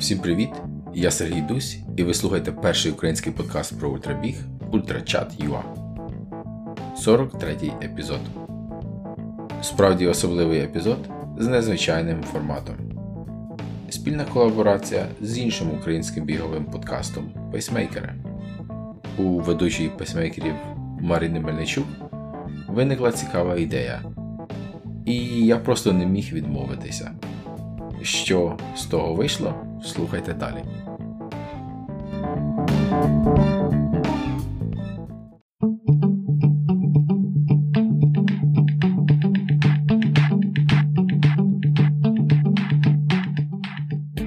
Всім привіт! Я Сергій Дусь, і ви слухаєте перший український подкаст про ультрабіг Ультрачат.ua 43 епізод. Справді особливий епізод з незвичайним форматом. Спільна колаборація з іншим українським біговим подкастом Пейсмейкери. У ведучій пейсмейкерів Марини Мельничук виникла цікава ідея. І я просто не міг відмовитися. Що з того вийшло, слухайте далі.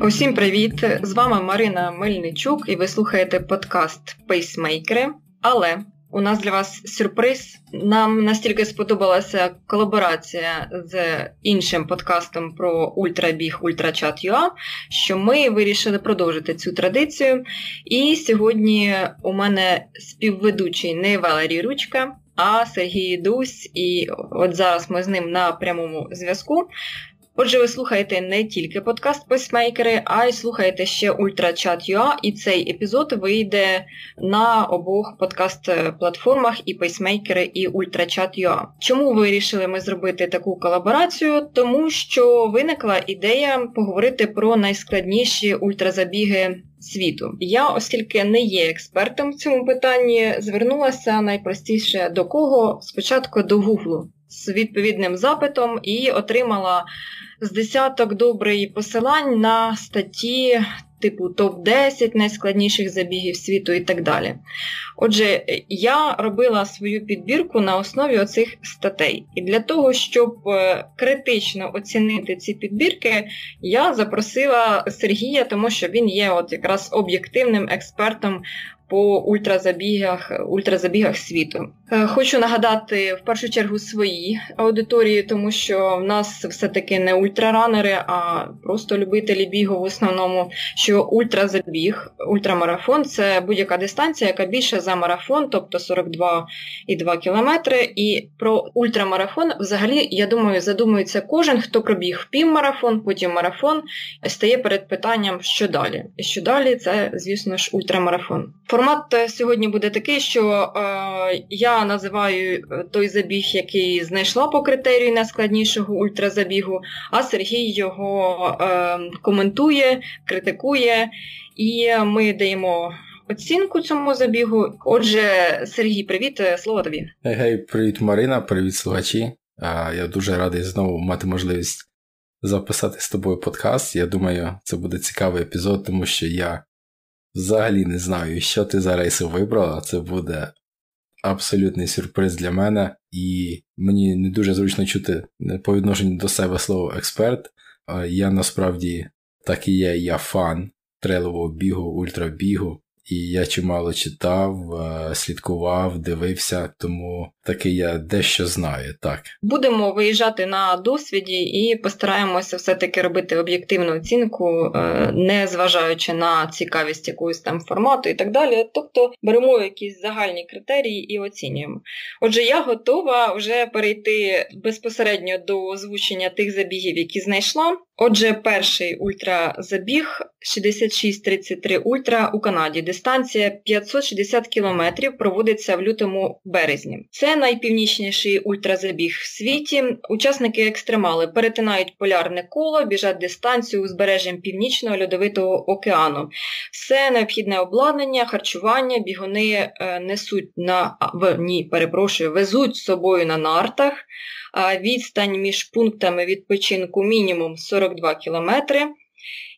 Усім привіт! З вами Марина Мельничук, і ви слухаєте подкаст Пейсмейкери. Але у нас для вас сюрприз. Нам настільки сподобалася колаборація з іншим подкастом про ультрабіг Ультрачат.ua, що ми вирішили продовжити цю традицію. І сьогодні у мене співведучий не Валерій Ручка, а Сергій Дусь. І от зараз ми з ним на прямому зв'язку. Отже, ви слухаєте не тільки подкаст Пейсмейкери, а й слухаєте ще Ультрачат.ua, і цей епізод вийде на обох подкаст-платформах і Пейсмейкери, і Ультрачат.ua. Чому вирішили ми зробити таку колаборацію? Тому що виникла ідея поговорити про найскладніші ультразабіги. Світу я, оскільки не є експертом в цьому питанні, звернулася найпростіше до кого? Спочатку до Гуглу з відповідним запитом і отримала з десяток добрий посилань на статті типу топ-10 найскладніших забігів світу і так далі. Отже, я робила свою підбірку на основі оцих статей. І для того, щоб е, критично оцінити ці підбірки, я запросила Сергія, тому що він є от якраз об'єктивним експертом по ультразабігах ультразабігах світу. Е, хочу нагадати в першу чергу свої аудиторії, тому що в нас все-таки не ультраранери, а просто любителі бігу в основному. Що ультразабіг, ультрамарафон це будь-яка дистанція, яка більше за марафон, тобто 42,2 кілометри. І про ультрамарафон взагалі, я думаю, задумується кожен, хто пробіг півмарафон, потім марафон, стає перед питанням, що далі. І що далі, це, звісно ж, ультрамарафон. Формат сьогодні буде такий, що е, я називаю е, той забіг, який знайшла по критерію найскладнішого ультразабігу, а Сергій його е, коментує, критикує, і ми даємо оцінку цьому забігу. Отже, Сергій, привіт, е, слово тобі. Гей, привіт, Марина, привіт, слухачі. Я дуже радий знову мати можливість записати з тобою подкаст. Я думаю, це буде цікавий епізод, тому що я взагалі не знаю, що ти за рейси вибрала. Це буде абсолютний сюрприз для мене, і мені не дуже зручно чути по відношенню до себе слово експерт. Я насправді так і є, я фан трейлового бігу, ультрабігу. І я чимало читав, е, слідкував, дивився, тому таки я дещо знаю. Так будемо виїжджати на досвіді і постараємося все-таки робити об'єктивну оцінку, е, не зважаючи на цікавість якогось там формату і так далі. Тобто беремо якісь загальні критерії і оцінюємо. Отже, я готова вже перейти безпосередньо до озвучення тих забігів, які знайшла. Отже, перший ультразабіг 6633 Ультра у Канаді. Дистанція 560 км проводиться в лютому березні. Це найпівнічніший ультразабіг в світі. Учасники екстремали перетинають полярне коло, біжать дистанцію узбережжям Північного льодовитого океану. Все необхідне обладнання, харчування, бігуни е, несуть на ні, перепрошую, везуть з собою на нартах. Відстань між пунктами відпочинку мінімум 42 кілометри.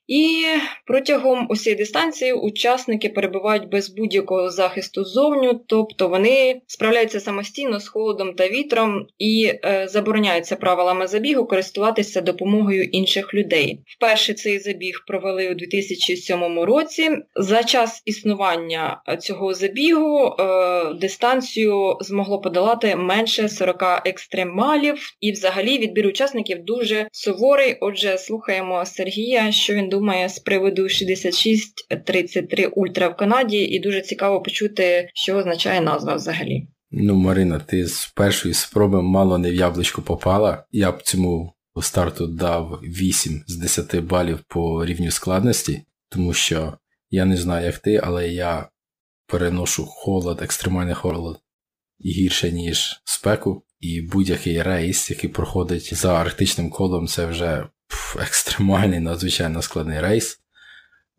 І протягом усієї дистанції учасники перебувають без будь-якого захисту ззовню, тобто вони справляються самостійно з холодом та вітром і е, забороняються правилами забігу користуватися допомогою інших людей. Вперше цей забіг провели у 2007 році. За час існування цього забігу е, дистанцію змогло подолати менше 40 екстремалів, і взагалі відбір учасників дуже суворий. Отже, слухаємо Сергія, що він думає з приводу 6633 Ультра в Канаді, і дуже цікаво почути, що означає назва взагалі. Ну, Марина, ти з першої спроби мало не в яблучко попала. Я б цьому старту дав 8 з 10 балів по рівню складності, тому що я не знаю, як ти, але я переношу холод, екстремальний холод гірше, ніж спеку. І будь-який рейс, який проходить за арктичним колом, це вже екстремальний, надзвичайно складний рейс.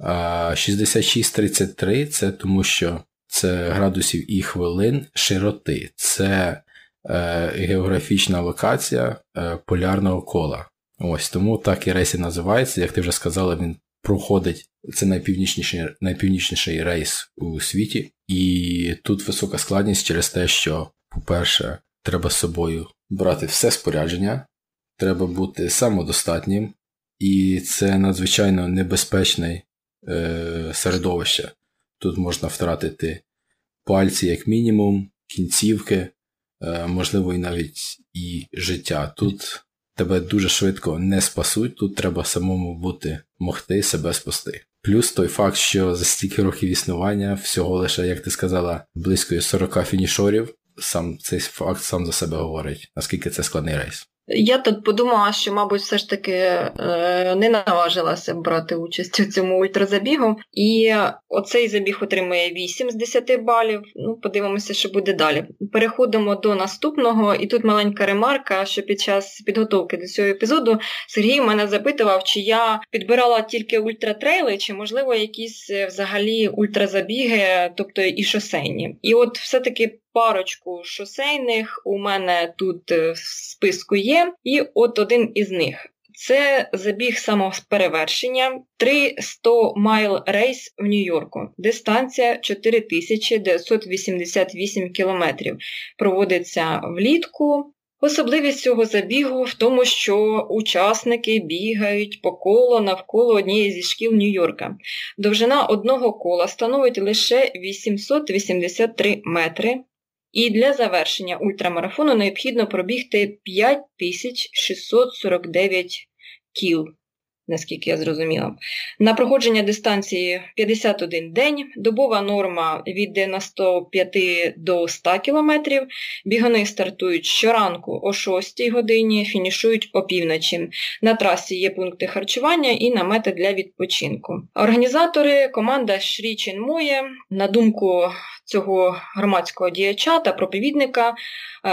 66-33 це тому, що це градусів і хвилин широти. Це е, географічна локація е, полярного кола. Ось тому так і рейс і називається. Як ти вже сказала, він проходить це найпівнічніший найпівнічніший рейс у світі, і тут висока складність через те, що, по-перше, треба з собою брати все спорядження, треба бути самодостатнім, і це надзвичайно небезпечне е, середовище. Тут можна втратити пальці, як мінімум, кінцівки, е, можливо, і навіть і життя. Тут тебе дуже швидко не спасуть, тут треба самому бути, могти себе спасти. Плюс той факт, що за стільки років існування, всього лише, як ти сказала, близько 40 фінішорів, сам цей факт сам за себе говорить, наскільки це складний рейс. Я тут подумала, що, мабуть, все ж таки е, не наважилася брати участь у цьому ультразабігу. І оцей забіг отримує 8 з 10 балів. Ну, подивимося, що буде далі. Переходимо до наступного, і тут маленька ремарка, що під час підготовки до цього епізоду Сергій мене запитував, чи я підбирала тільки ультратрейли, чи, можливо, якісь взагалі ультразабіги, тобто і шосейні. І от все-таки парочку шосейних у мене тут е, в списку є, і от один із них. Це забіг самоперевершення 300 майл рейс в Нью-Йорку. Дистанція 4988 кілометрів. Проводиться влітку. Особливість цього забігу в тому, що учасники бігають по колу навколо однієї зі шкіл Нью-Йорка. Довжина одного кола становить лише 883 метри. І для завершення ультрамарафону необхідно пробігти 5649 кіл, наскільки я зрозуміла. На проходження дистанції 51 день, добова норма від 95 до 100 км. Бігуни стартують щоранку о 6 годині, фінішують опівночі. На трасі є пункти харчування і намети для відпочинку. Організатори команда Шрі Ченмоє, на думку цього громадського діяча та проповідника.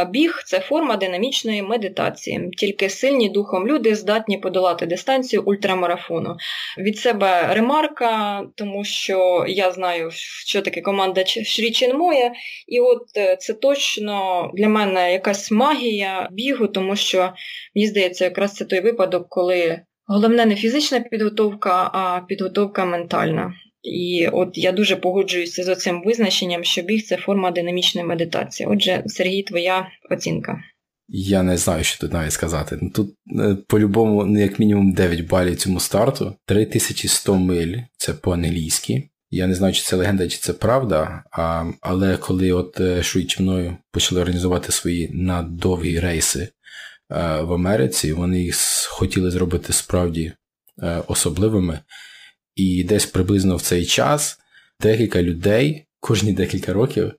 Біг це форма динамічної медитації. Тільки сильні духом люди здатні подолати дистанцію ультрамарафону. Від себе ремарка, тому що я знаю, що таке команда Шрі моє, і от е, це точно для мене якась магія бігу, тому що мені здається, якраз це той випадок, коли головне не фізична підготовка, а підготовка ментальна. І от я дуже погоджуюся з цим визначенням, що біг це форма динамічної медитації. Отже, Сергій, твоя оцінка. Я не знаю, що тут навіть сказати. Ну, тут е, по-любому, ну, як мінімум 9 балів цьому старту, 3100 миль це по-англійськи. Я не знаю, чи це легенда, чи це правда. А, Але коли от е, швидше мною почали організувати свої надовгі рейси а, е, в Америці, вони їх хотіли зробити справді а, особливими. І десь приблизно в цей час декілька людей кожні декілька років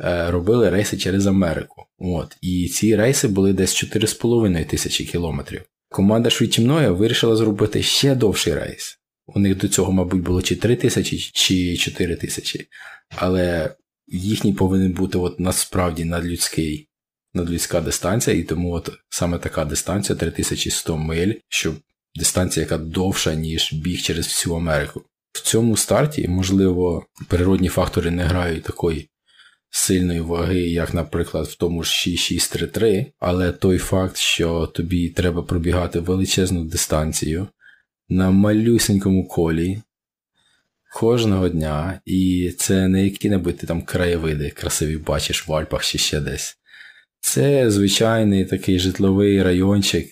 е, робили рейси через Америку. От. І ці рейси були десь 4,5 тисячі кілометрів. Команда швидше вирішила зробити ще довший рейс. У них до цього, мабуть, було чи 3 тисячі, чи 4 тисячі. Але їхній повинен бути от насправді надлюдський, надлюдська дистанція, і тому от саме така дистанція 3100 миль, щоб дистанція, яка довша, ніж біг через всю Америку. В цьому старті, можливо, природні фактори не грають такої сильної ваги, як, наприклад, в тому ж 6633, але той факт, що тобі треба пробігати величезну дистанцію на малюсенькому колі кожного дня, і це не які-небудь ти там краєвиди красиві бачиш в Альпах чи ще десь. Це звичайний такий житловий райончик,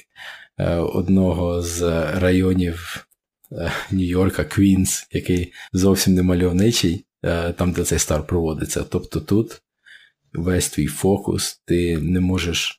одного з районів е, Нью-Йорка, Квінс, який зовсім не мальовничий, е, там, де цей старт проводиться. Тобто тут весь твій фокус, ти не можеш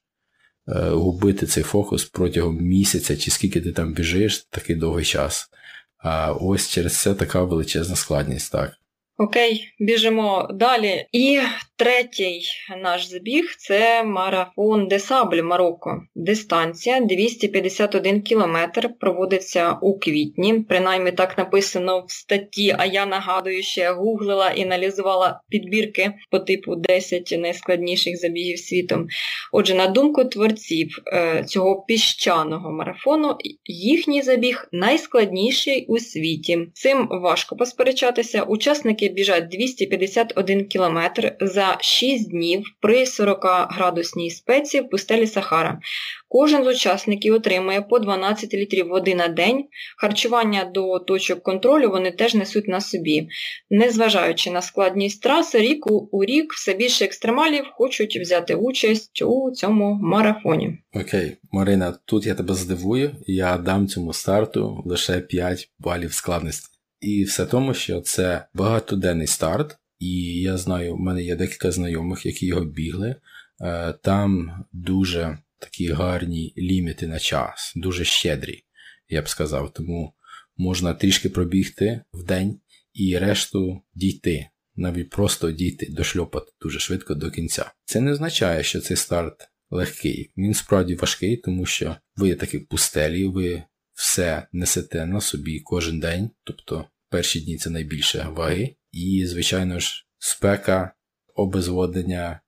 губити цей фокус протягом місяця, чи скільки ти там біжиш, такий довгий час. А ось через це така величезна складність, так. Окей, біжимо далі. І третій наш забіг це марафон Десабль Марокко. Дистанція 251 кілометр проводиться у квітні. Принаймні так написано в статті, а я нагадую, я гуглила і аналізувала підбірки по типу 10 найскладніших забігів світом. Отже, на думку творців е, цього піщаного марафону, їхній забіг найскладніший у світі. Цим важко посперечатися. Учасники біжать 251 кілометр за 6 днів при 40 градусній спеці в пустелі Сахара. Кожен з учасників отримує по 12 літрів води на день. Харчування до точок контролю вони теж несуть на собі. Незважаючи на складність траси, рік у рік все більше екстремалів хочуть взяти участь у цьому марафоні. Окей, Марина, тут я тебе здивую, я дам цьому старту лише 5 балів складності. І все тому, що це багатоденний старт, і я знаю, в мене є декілька знайомих, які його бігли. Е, там дуже такі гарні ліміти на час, дуже щедрі, я б сказав. Тому можна трішки пробігти в день і решту дійти. Навіть просто дійти, дошльопати дуже швидко до кінця. Це не означає, що цей старт легкий. Він справді важкий, тому що ви є такі пустелі, ви все несете на собі кожен день, тобто перші дні це найбільше ваги, і, звичайно ж, спека, обезводення,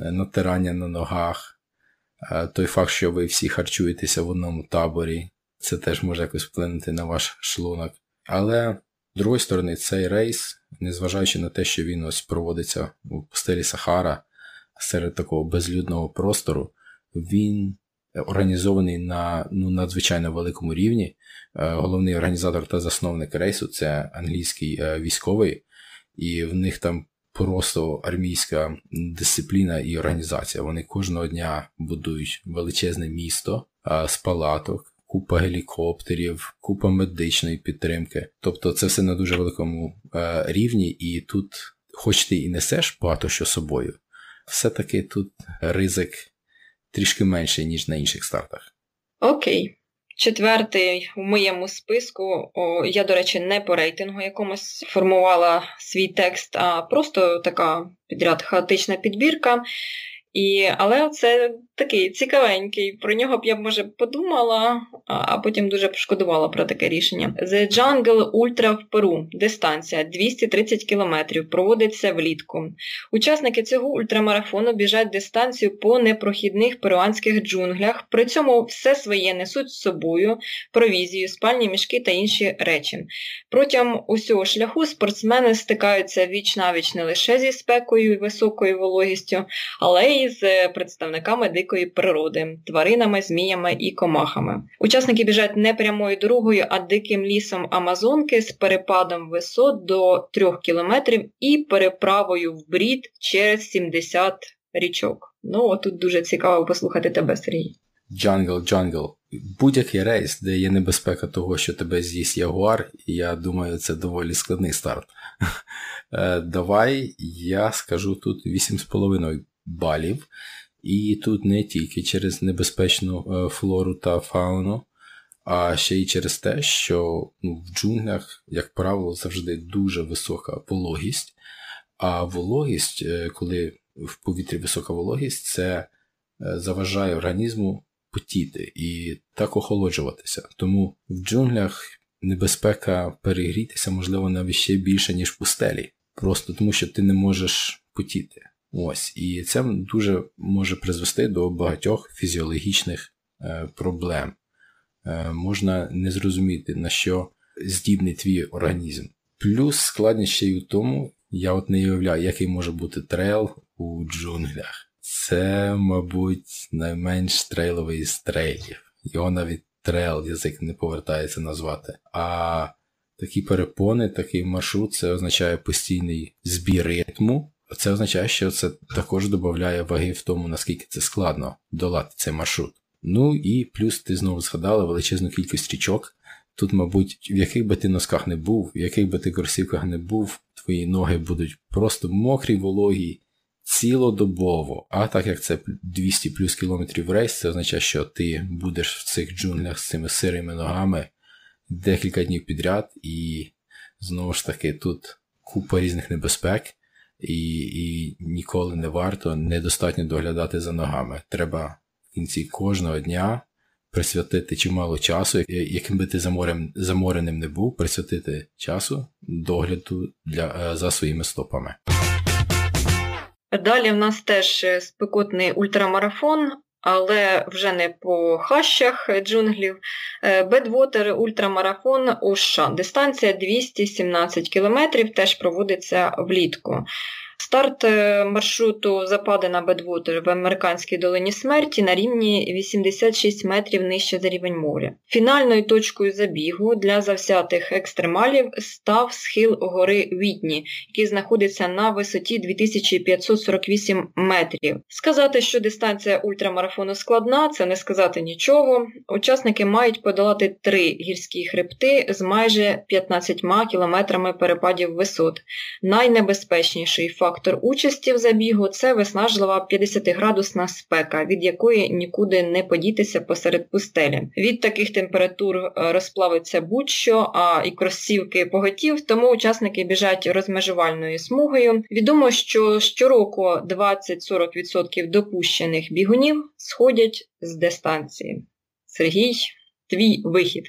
е, натирання на ногах, е, той факт, що ви всі харчуєтеся в одному таборі, це теж може якось вплинути на ваш шлунок. Але, з другої сторони, цей рейс, незважаючи на те, що він ось проводиться у пустелі Сахара серед такого безлюдного простору, він організований на ну, надзвичайно великому рівні. Е, головний організатор та засновник рейсу це англійський е, військовий, і в них там просто армійська дисципліна і організація. Вони кожного дня будують величезне місто е, з палаток. Купа гелікоптерів, купа медичної підтримки. Тобто це все на дуже великому е, рівні, і тут, хоч ти і несеш багато що собою, все-таки тут ризик трішки менший, ніж на інших стартах. Окей. Четвертий в моєму списку, о, я, до речі, не по рейтингу якомусь формувала свій текст, а просто така підряд хаотична підбірка. І, Але це такий цікавенький. Про нього б я може подумала, а потім дуже пошкодувала про таке рішення. The Jungle Ultra в Перу. Дистанція 230 кілометрів. Проводиться влітку. Учасники цього ультрамарафону біжать дистанцію по непрохідних перуанських джунглях. При цьому все своє несуть з собою, провізію, спальні мішки та інші речі. Протягом усього шляху спортсмени стикаються віч навіч не лише зі спекою і високою вологістю, але й з представниками дикої природи, тваринами, зміями і комахами. Учасники біжать не прямою дорогою, а диким лісом Амазонки з перепадом висот до 3 кілометрів і переправою в брід через 70 річок. Ну, тут дуже цікаво послухати тебе, Сергій. Jungle, jungle. Будь-який race, де є небезпека того, що тебе з'їсть ягуар, я думаю, це доволі складний старт. Е, давай я скажу тут 8,5 балів. І тут не тільки через небезпечну е, флору та фауну, а ще й через те, що ну, в джунглях, як правило, завжди дуже висока вологість. А вологість, е, коли в повітрі висока вологість, це е, заважає організму потіти і так охолоджуватися. Тому в джунглях небезпека перегрітися, можливо, навіть ще більше, ніж в пустелі. Просто тому, що ти не можеш потіти. Ось, І це дуже може призвести до багатьох фізіологічних е, проблем. Е, можна не зрозуміти, на що здібний твій організм. Плюс складність ще у тому, я от не уявляю, який може бути трейл у джунглях. Це, мабуть, найменш трейловий з трейлів. Його навіть трейл язик не повертається назвати. А такі перепони, такий маршрут це означає постійний збір ритму. Це означає, що це також додає ваги в тому, наскільки це складно долати цей маршрут. Ну і плюс ти знову згадала величезну кількість річок. Тут, мабуть, в яких би ти носках не був, в яких би ти кросівках не був, твої ноги будуть просто мокрі, вологі, цілодобово. А так як це 200 плюс кілометрів рейс, це означає, що ти будеш в цих джунглях з цими сирими ногами декілька днів підряд, і знову ж таки тут купа різних небезпек, і і ніколи не варто недостатньо доглядати за ногами. Треба в кінці кожного дня присвятити чимало часу, яким би ти заморем, замореним не був, присвятити часу догляду для, е, за своїми стопами. Далі в нас теж спекотний ультрамарафон, але вже не по хащах джунглів. Бедвотер ультрамарафон у США. Дистанція 217 км теж проводиться влітку. Старт е, маршруту запади на Бедвотер в американській долині смерті на рівні 86 метрів нижче за рівень моря. Фінальною точкою забігу для завзятих екстремалів став схил гори Вітні, який знаходиться на висоті 2548 метрів. Сказати, що дистанція ультрамарафону складна, це не сказати нічого. Учасники мають подолати три гірські хребти з майже 15 кілометрами перепадів висот. Найнебезпечніший факт фактор участі в забігу це виснажлива 50-градусна спека, від якої нікуди не подітися посеред пустелі. Від таких температур е, розплавиться будь-що, а і кросівки поготів, тому учасники біжать розмежувальною смугою. Відомо, що щороку 20-40% допущених бігунів сходять з дистанції. Сергій, твій вихід.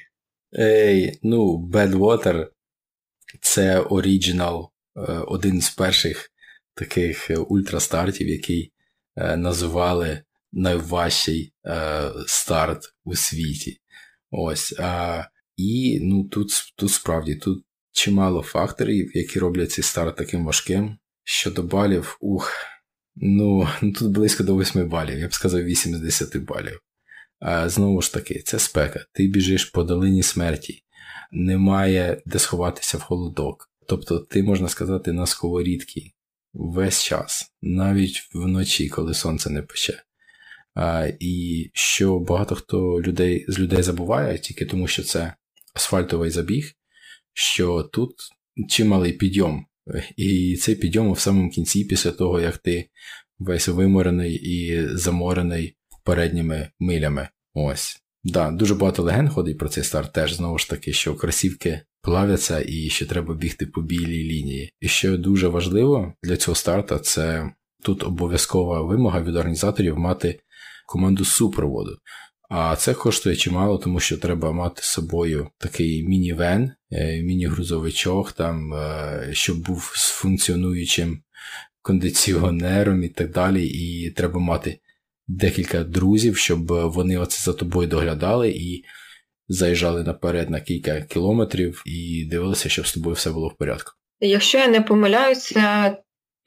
Ей, ну, Badwater – це оригінал, е, один з перших таких е, ультрастартів, який е, називали найважчий е, старт у світі. Ось. І ну, тут тут справді тут чимало факторів, які роблять цей старт таким важким. Щодо балів, ух, ну, ну тут близько до 8 балів, я б сказав 8 з 10 балів. А, Знову ж таки, це спека. Ти біжиш по долині смерті, немає де сховатися в холодок. Тобто, ти, можна сказати, на сковорідці весь час, навіть вночі, коли сонце не пече. І що багато хто людей, з людей забуває, тільки тому, що це асфальтовий забіг, що тут чималий підйом. І цей підйом в самому кінці, після того, як ти весь виморений і заморений передніми милями. Ось. Да, Дуже багато легенд ходить про цей старт, теж знову ж таки, що кросівки плавляться і що треба бігти по білій лінії. І що дуже важливо для цього старта, це тут обов'язкова вимога від організаторів мати команду супроводу. А це коштує чимало, тому що треба мати з собою такий міні-вен, е, міні-грузовичок, там, е, щоб був з функціонуючим кондиціонером і так далі. І треба мати декілька друзів, щоб вони оце за тобою доглядали і заїжджали наперед на кілька кілометрів і дивилися, щоб з тобою все було в порядку. Якщо я не помиляюся,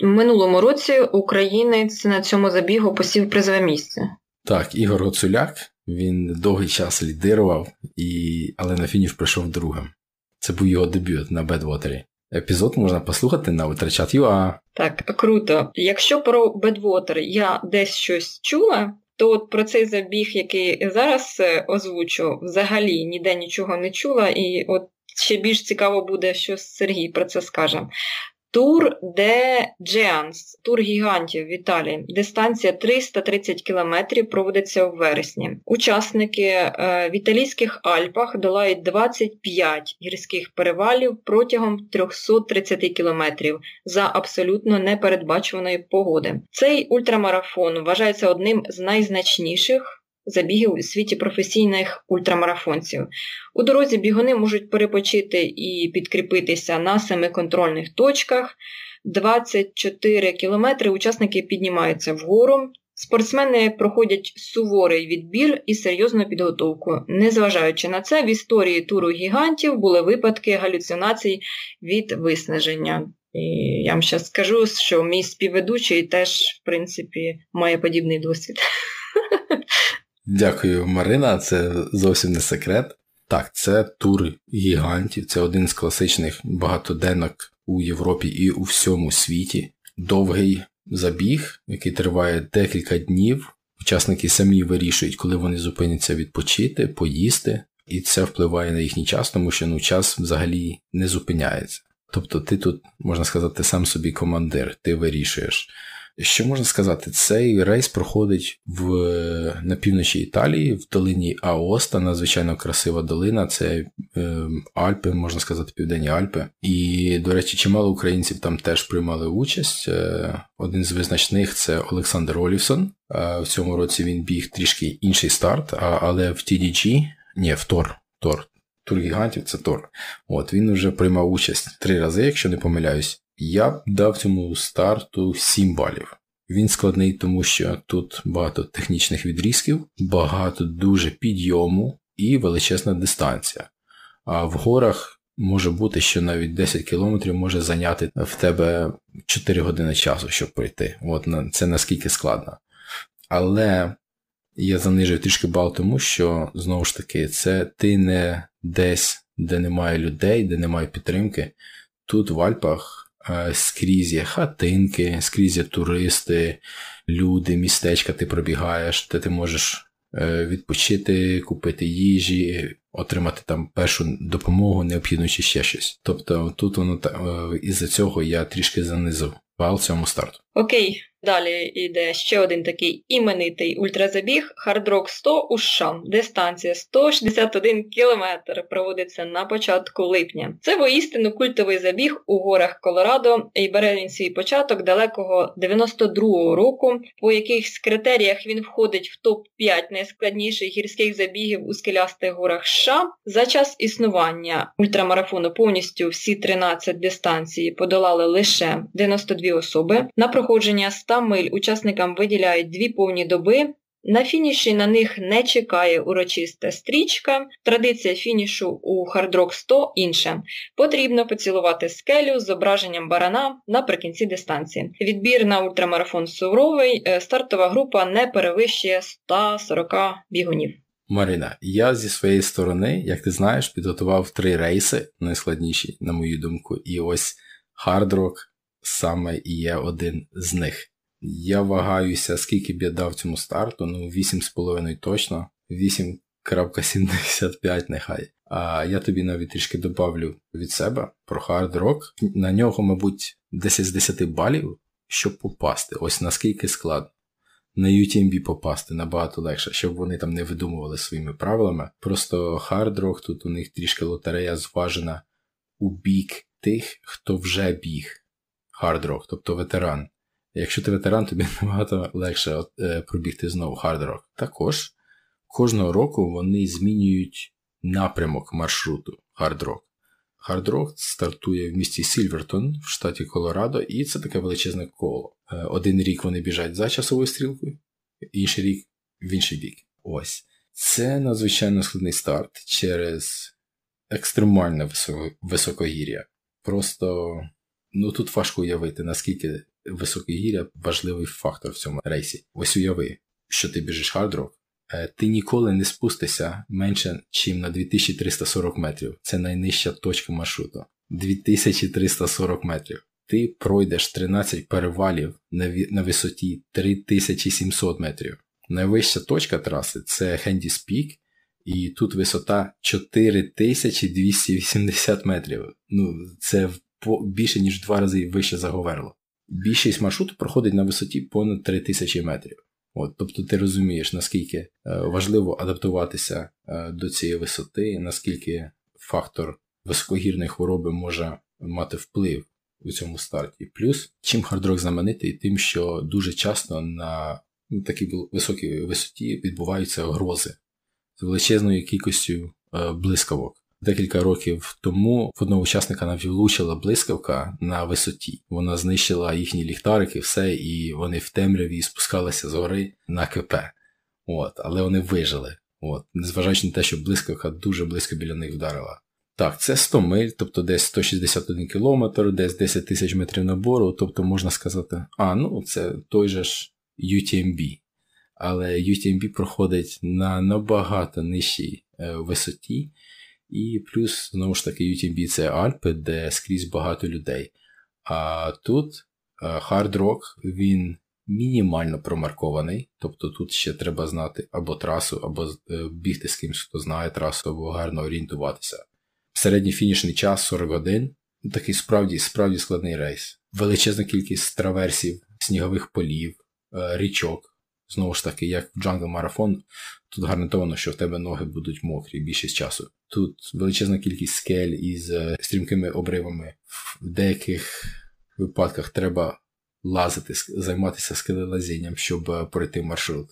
минулому році українець на цьому забігу посів призове місце. Так, Ігор Гоцуляк, він довгий час лідирував, і... але на фініш прийшов другим. Це був його дебют на Бедвотері. Епізод можна послухати на Витрачат.ua. Так, круто. Якщо про Бедвотер я десь щось чула, то от про цей забіг, який зараз е, озвучу, взагалі ніде нічого не чула, і от ще більш цікаво буде, що Сергій про це скаже. Тур де Джеанс, тур гігантів в Італії. Дистанція 330 кілометрів проводиться у вересні. Учасники е, в італійських Альпах долають 25 гірських перевалів протягом 330 кілометрів за абсолютно непередбачуваної погоди. Цей ультрамарафон вважається одним з найзначніших забігів у світі професійних ультрамарафонців. У дорозі бігуни можуть перепочити і підкріпитися на семи контрольних точках. 24 кілометри учасники піднімаються вгору. Спортсмени проходять суворий відбір і серйозну підготовку. Незважаючи на це, в історії туру гігантів були випадки галюцинацій від виснаження. І я вам зараз скажу, що мій співведучий теж, в принципі, має подібний досвід. Дякую, Марина. Це зовсім не секрет. Так, це тур гігантів, це один з класичних багатоденок у Європі і у всьому світі. Довгий забіг, який триває декілька днів. Учасники самі вирішують, коли вони зупиняться відпочити, поїсти, і це впливає на їхній час, тому що ну, час взагалі не зупиняється. Тобто ти тут, можна сказати, сам собі командир, ти вирішуєш Що можна сказати? Цей рейс проходить в, на півночі Італії, в долині Аоста, надзвичайно красива долина, це е, Альпи, можна сказати, Південні Альпи. І, до речі, чимало українців там теж приймали участь. Е, один з визначних це Олександр Олівсон. Е, в цьому році він біг трішки інший старт, а, але в TDG, ні, в Тор. Тор. Тур гігантів це Тор. От він вже приймав участь три рази, якщо не помиляюсь. Я б дав цьому старту 7 балів. Він складний, тому що тут багато технічних відрізків, багато дуже підйому і величезна дистанція. А в горах може бути, що навіть 10 кілометрів може зайняти в тебе 4 години часу, щоб пройти. От Це наскільки складно. Але я занижив трішки бал, тому що, знову ж таки, це ти не десь, де немає людей, де немає підтримки. Тут в Альпах. Е, скрізь є хатинки, скрізь є туристи, люди, містечка ти пробігаєш, де ти можеш е, відпочити, купити їжі, отримати там першу допомогу, необхідну чи ще щось. Тобто тут воно та із-за цього я трішки занизив бал цьому старту. Окей, Далі йде ще один такий іменитий ультразабіг Хардрок 100 у США. Дистанція 161 км проводиться на початку липня. Це воістину культовий забіг у горах Колорадо і бере він свій початок далекого 92-го року, по якихось критеріях він входить в топ-5 найскладніших гірських забігів у скелястих горах США. За час існування ультрамарафону повністю всі 13 дистанцій подолали лише 92 особи. На проходження 100 миль учасникам виділяють дві повні доби. На фініші на них не чекає урочиста стрічка. Традиція фінішу у Hardrock 100 інша. Потрібно поцілувати скелю з зображенням барана наприкінці дистанції. Відбір на ультрамарафон суровий, е, стартова група не перевищує 140 бігунів. Марина, я зі своєї сторони, як ти знаєш, підготував три рейси, найскладніші, на мою думку, і ось Hardrock саме є один з них. Я вагаюся, скільки б я дав цьому старту, ну 8,5 точно, 8.75 нехай. А я тобі навіть трішки добавлю від себе про Hard Rock. На нього, мабуть, 10 з 10 балів, щоб попасти. Ось наскільки складно. На UTMB попасти набагато легше, щоб вони там не видумували своїми правилами. Просто Hard Rock, тут у них трішки лотерея зважена у бік тих, хто вже біг Hard Rock, тобто ветеран. Якщо ти ветеран, тобі набагато легше е, пробігти знову Hardrock. Також кожного року вони змінюють напрямок маршруту Hardrock. Hardrock стартує в місті Сільвертон в штаті Колорадо, і це таке величезне коло. Е, один рік вони біжать за часовою стрілкою, інший рік в інший бік. Ось. Це надзвичайно складний старт через екстремальне високогір'я. Просто ну тут важко уявити, наскільки високе гір'я важливий фактор в цьому рейсі. Ось уяви, що ти біжиш хардрок, е, ти ніколи не спустишся менше, ніж на 2340 метрів. Це найнижча точка маршруту. 2340 метрів. Ти пройдеш 13 перевалів на висоті 3700 метрів. Найвища точка траси це Хендіс Пік, і тут висота 4280 метрів. Ну, це більше ніж два рази вище за більшість маршруту проходить на висоті понад 3000 метрів. От, Тобто ти розумієш, наскільки е, важливо адаптуватися е, до цієї висоти, наскільки фактор високогірної хвороби може мати вплив у цьому старті. Плюс, чим хардрок знаменитий, тим, що дуже часто на ну, такій високій висоті відбуваються грози з величезною кількістю е, блискавок. Декілька років тому в одного учасника навіть влучила блискавка на висоті. Вона знищила їхні ліхтарики, все, і вони в темряві спускалися з гори на КП. От, Але вони вижили. От, Незважаючи на те, що блискавка дуже близько біля них вдарила. Так, це 100 миль, тобто десь 161 кілометр, десь 10 тисяч метрів набору, тобто можна сказати, а, ну це той же ж UTMB. Але UTMB проходить на набагато нижчій е, висоті. І плюс, знову ж таки, UTMB це Альпи, де скрізь багато людей. А тут Hard Rock, він мінімально промаркований, тобто тут ще треба знати або трасу, або е, бігти з кимось, хто знає трасу, або гарно орієнтуватися. Середній фінішний час 40 годин. Такий справді справді складний рейс. Величезна кількість траверсів снігових полів, е, річок. Знову ж таки, як в Jungle Marathon, тут гарантовано, що в тебе ноги будуть мокрі більшість часу. Тут величезна кількість скель із е, стрімкими обривами. В деяких випадках треба лазити, займатися скелелазінням, щоб е, пройти маршрут.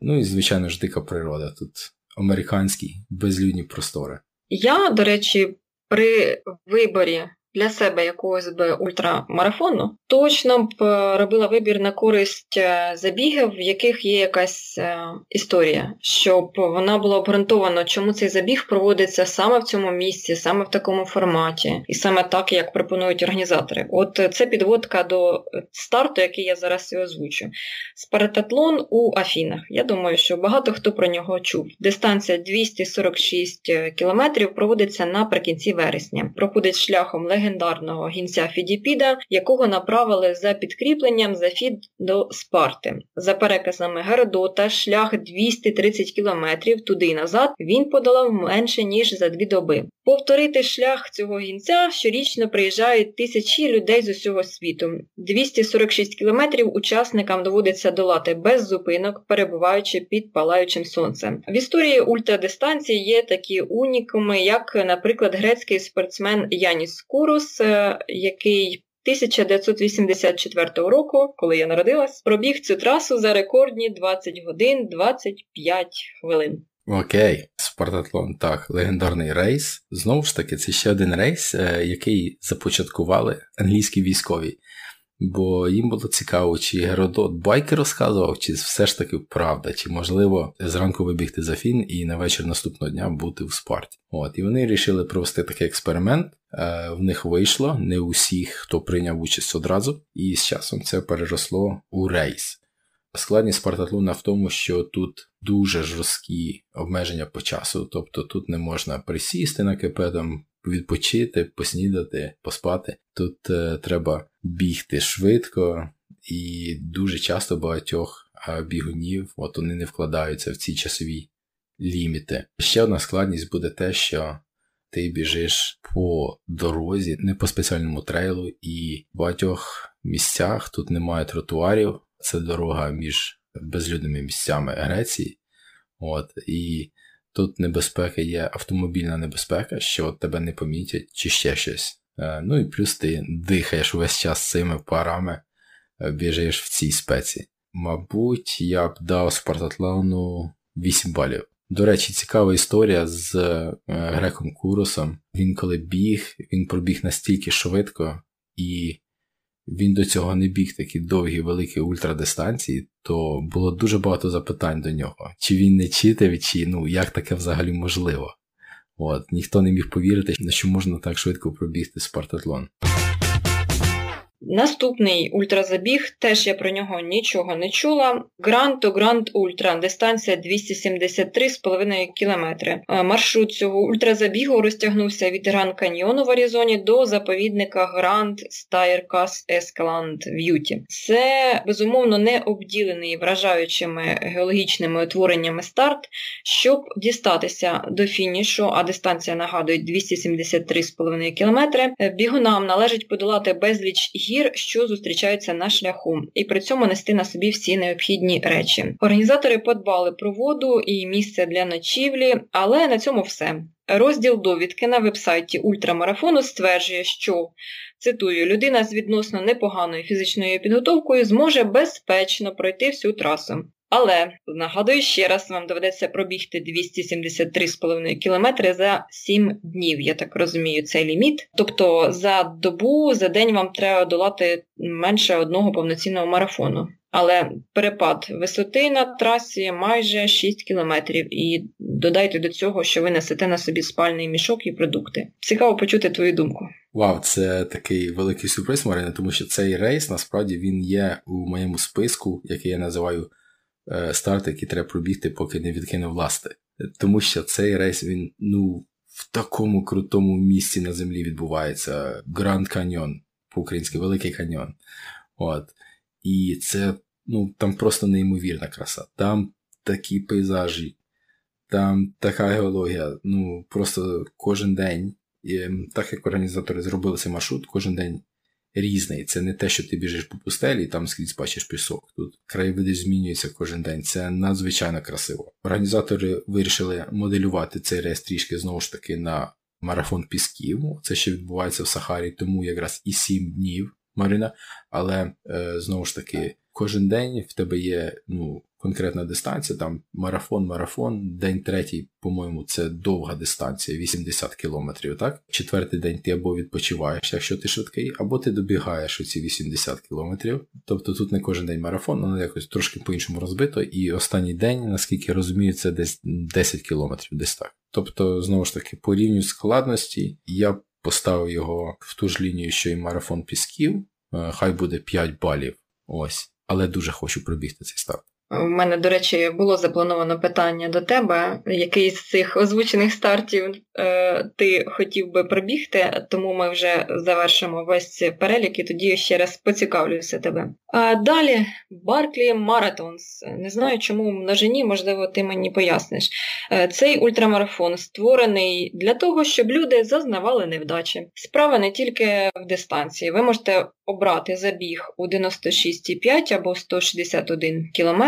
Ну і, звичайно ж, дика природа. Тут американські безлюдні простори. Я, до речі, при виборі для себе якогось би ультрамарафону, точно б е, робила вибір на користь е, забігів, в яких є якась е, історія, щоб вона була обґрунтована, чому цей забіг проводиться саме в цьому місці, саме в такому форматі, і саме так, як пропонують організатори. От це підводка до старту, який я зараз і озвучу. Спартатлон у Афінах. Я думаю, що багато хто про нього чув. Дистанція 246 кілометрів проводиться наприкінці вересня. Проходить шляхом легендарного легендарного гінця Фідіпіда, якого направили за підкріпленням за Фід до Спарти. За переказами Геродота, шлях 230 кілометрів туди й назад він подолав менше ніж за дві доби. Повторити шлях цього гінця щорічно приїжджають тисячі людей з усього світу. 246 кілометрів учасникам доводиться долати без зупинок, перебуваючи під палаючим сонцем. В історії ультрадистанції є такі унікуми, як, наприклад, грецький спортсмен Яніс Курус, е, який 1984 року, коли я народилась, пробіг цю трасу за рекордні 20 годин 25 хвилин. Окей, Спартатлон, так, легендарний рейс. Знову ж таки, це ще один рейс, е, який започаткували англійські військові. Бо їм було цікаво, чи Геродот байки розказував, чи все ж таки правда, чи можливо зранку вибігти за фін і на вечір наступного дня бути в спарті. От, І вони вирішили провести такий експеримент. Е, в них вийшло не усіх, хто прийняв участь одразу, і з часом це переросло у рейс. Складність Спартатлуна в тому, що тут дуже жорсткі обмеження по часу, тобто тут не можна присісти на КП, там, відпочити, поснідати, поспати. Тут е, треба бігти швидко, і дуже часто багатьох бігунів от вони не вкладаються в ці часові ліміти. Ще одна складність буде те, що ти біжиш по дорозі, не по спеціальному трейлу, і в багатьох місцях тут немає тротуарів це дорога між безлюдними місцями Греції. От, І тут небезпека є автомобільна небезпека, що тебе не помітять, чи ще щось. Е, ну і плюс ти дихаєш весь час цими парами, е, біжиш в цій спеці. Мабуть, я б дав Спартатлону 8 балів. До речі, цікава історія з е, Греком Куросом. Він коли біг, він пробіг настільки швидко, і він до цього не біг такі довгі великі ультрадистанції, то було дуже багато запитань до нього. Чи він не читав, чи ну як таке взагалі можливо? От, Ніхто не міг повірити, що можна так швидко пробігти спартатлон. Наступний ультразабіг, теж я про нього нічого не чула. Grand to Grand Ultra, дистанція 273,5 км. Маршрут цього ультразабігу розтягнувся від Гранд Каньйону в Аризоні до заповідника Grand Staircase Escalante в Юті. Це безумовно не обділений вражаючими геологічними утвореннями старт, щоб дістатися до фінішу, а дистанція нагадує 273,5 км. Бігунам належить подолати безліч гір гір, що зустрічаються на шляху, і при цьому нести на собі всі необхідні речі. Організатори подбали про воду і місце для ночівлі, але на цьому все. Розділ довідки на вебсайті ультрамарафону стверджує, що цитую, людина з відносно непоганою фізичною підготовкою зможе безпечно пройти всю трасу. Але нагадую ще раз, вам доведеться пробігти 273,5 км за 7 днів. Я так розумію, цей ліміт. Тобто за добу, за день вам треба долати менше одного повноцінного марафону. Але перепад висоти на трасі майже 6 кілометрів. І додайте до цього, що ви несете на собі спальний мішок і продукти. Цікаво почути твою думку. Вау, це такий великий сюрприз, Марина, тому що цей race насправді він є у моєму списку, який я називаю старт, який треба пробігти, поки не відкинув ласти. Тому що цей race він ну, в такому крутому місці на землі відбувається. Гранд Каньйон, по-українськи Великий Каньйон. От. І це ну, там просто неймовірна краса. Там такі пейзажі, там така геологія. Ну, просто кожен день, і, так як організатори зробили цей маршрут, кожен день різний. Це не те, що ти біжиш по пустелі і там скрізь бачиш пісок. Тут краєвиди змінюються кожен день. Це надзвичайно красиво. Організатори вирішили моделювати цей рейс трішки знову ж таки на марафон пісків. Це ще відбувається в Сахарі, тому якраз і сім днів Марина. Але е, знову ж таки, кожен день в тебе є ну, конкретна дистанція, там марафон, марафон, день третій, по-моєму, це довга дистанція, 80 кілометрів. так? Четвертий день ти або відпочиваєш, якщо ти швидкий, або ти добігаєш оці 80 кілометрів. Тобто тут не кожен день марафон, воно якось трошки по-іншому розбито. І останній день, наскільки я розумію, це десь 10 кілометрів, десь так. Тобто, знову ж таки, по рівню складності я поставив його в ту ж лінію, що і марафон Пісків. Е, хай буде 5 балів. Ось. Але дуже хочу пробігти цей старт. У мене, до речі, було заплановано питання до тебе, який з цих озвучених стартів е, ти хотів би пробігти, тому ми вже завершимо весь перелік і тоді ще раз поцікавлюся тебе. А далі Барклі Маратонс. Не знаю, чому в множині, можливо, ти мені поясниш. Е, цей ультрамарафон створений для того, щоб люди зазнавали невдачі. Справа не тільки в дистанції. Ви можете обрати забіг у 96,5 або 161 км.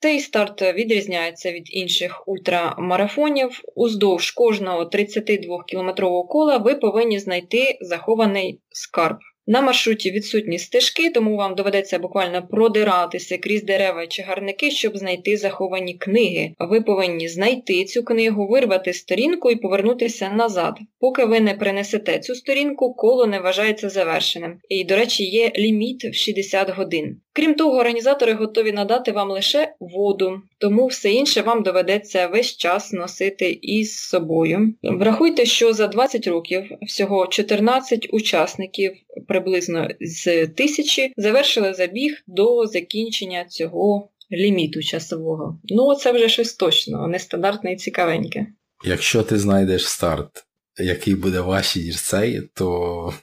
Цей старт відрізняється від інших ультрамарафонів. Уздовж кожного 32-кілометрового кола ви повинні знайти захований скарб. На маршруті відсутні стежки, тому вам доведеться буквально продиратися крізь дерева чи гарники, щоб знайти заховані книги. Ви повинні знайти цю книгу, вирвати сторінку і повернутися назад. Поки ви не принесете цю сторінку, коло не вважається завершеним. І, до речі, є ліміт в 60 годин. Крім того, організатори готові надати вам лише воду, тому все інше вам доведеться весь час носити із собою. Врахуйте, що за 20 років всього 14 учасників приблизно з тисячі завершили забіг до закінчення цього ліміту часового. Ну, це вже щось точно, нестандартне і цікавеньке. Якщо ти знайдеш старт, який буде важчий, ніж цей, то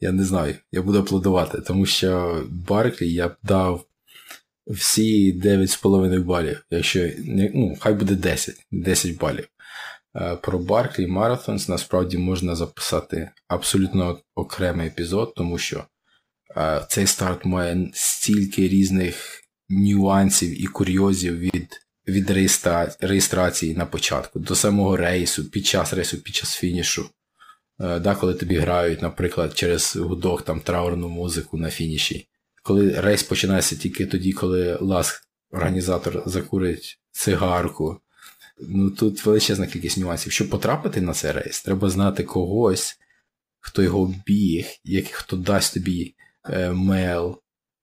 я не знаю, я буду аплодувати, тому що Барклі я б дав всі 9,5 балів, якщо ну, хай буде 10, 10 балів. Е, про Барклі Марафонс насправді можна записати абсолютно окремий епізод, тому що е, цей старт має стільки різних нюансів і курйозів від від реєстрації на початку до самого рейсу, під час рейсу, під час фінішу. Е, да, Коли тобі грають, наприклад, через гудок там траурну музику на фініші. Коли race починається тільки тоді, коли Лаз організатор закурить цигарку. Ну тут величезна кількість нюансів. Щоб потрапити на цей race, треба знати когось, хто його біг, як, хто дасть тобі е, мейл,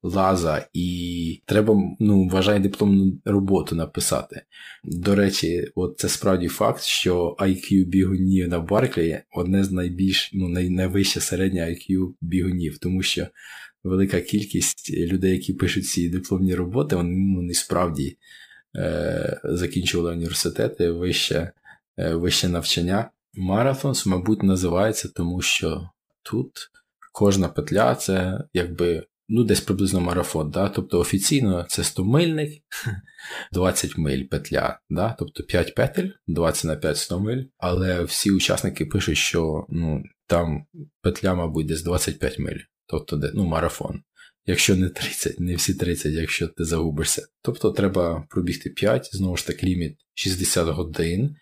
лаза, і треба, ну, вважай, дипломну роботу написати. До речі, от це справді факт, що IQ бігунів на Барклі одне з найбільш ну, найвище середнє IQ бігунів, тому що велика кількість людей, які пишуть ці дипломні роботи, вони ну, не справді е, закінчували університети, вище, е, вище навчання. Марафонс, мабуть, називається, тому що тут кожна петля це якби ну, десь приблизно марафон. Да? Тобто офіційно це 100 мильник, 20 миль петля, да? тобто 5 петель, 20 на 5 100 миль. Але всі учасники пишуть, що ну, там петля, мабуть, десь 25 миль, тобто ну, марафон. Якщо не 30, не всі 30, якщо ти загубишся. Тобто треба пробігти 5, знову ж таки, ліміт 60 годин,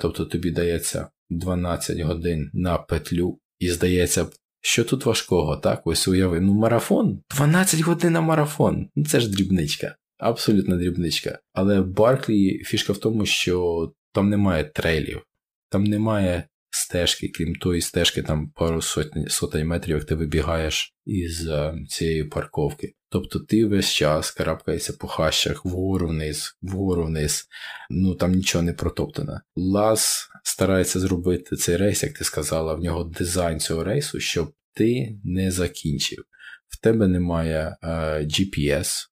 тобто тобі дається 12 годин на петлю, і здається, що тут важкого, так? Ось уяви. Ну, марафон. 12 годин на марафон. Ну це ж дрібничка. Абсолютно дрібничка. Але Барклі фішка в тому, що там немає трейлів, там немає стежки, крім тої стежки, там пару сотень, сотень метрів, як ти вибігаєш із е, цієї парковки. Тобто ти весь час карабкаєшся по хащах вгору вниз, вгору вниз, ну там нічого не протоптано. Лас старається зробити цей рейс, як ти сказала, в нього дизайн цього рейсу, щоб ти не закінчив. В тебе немає е, GPS,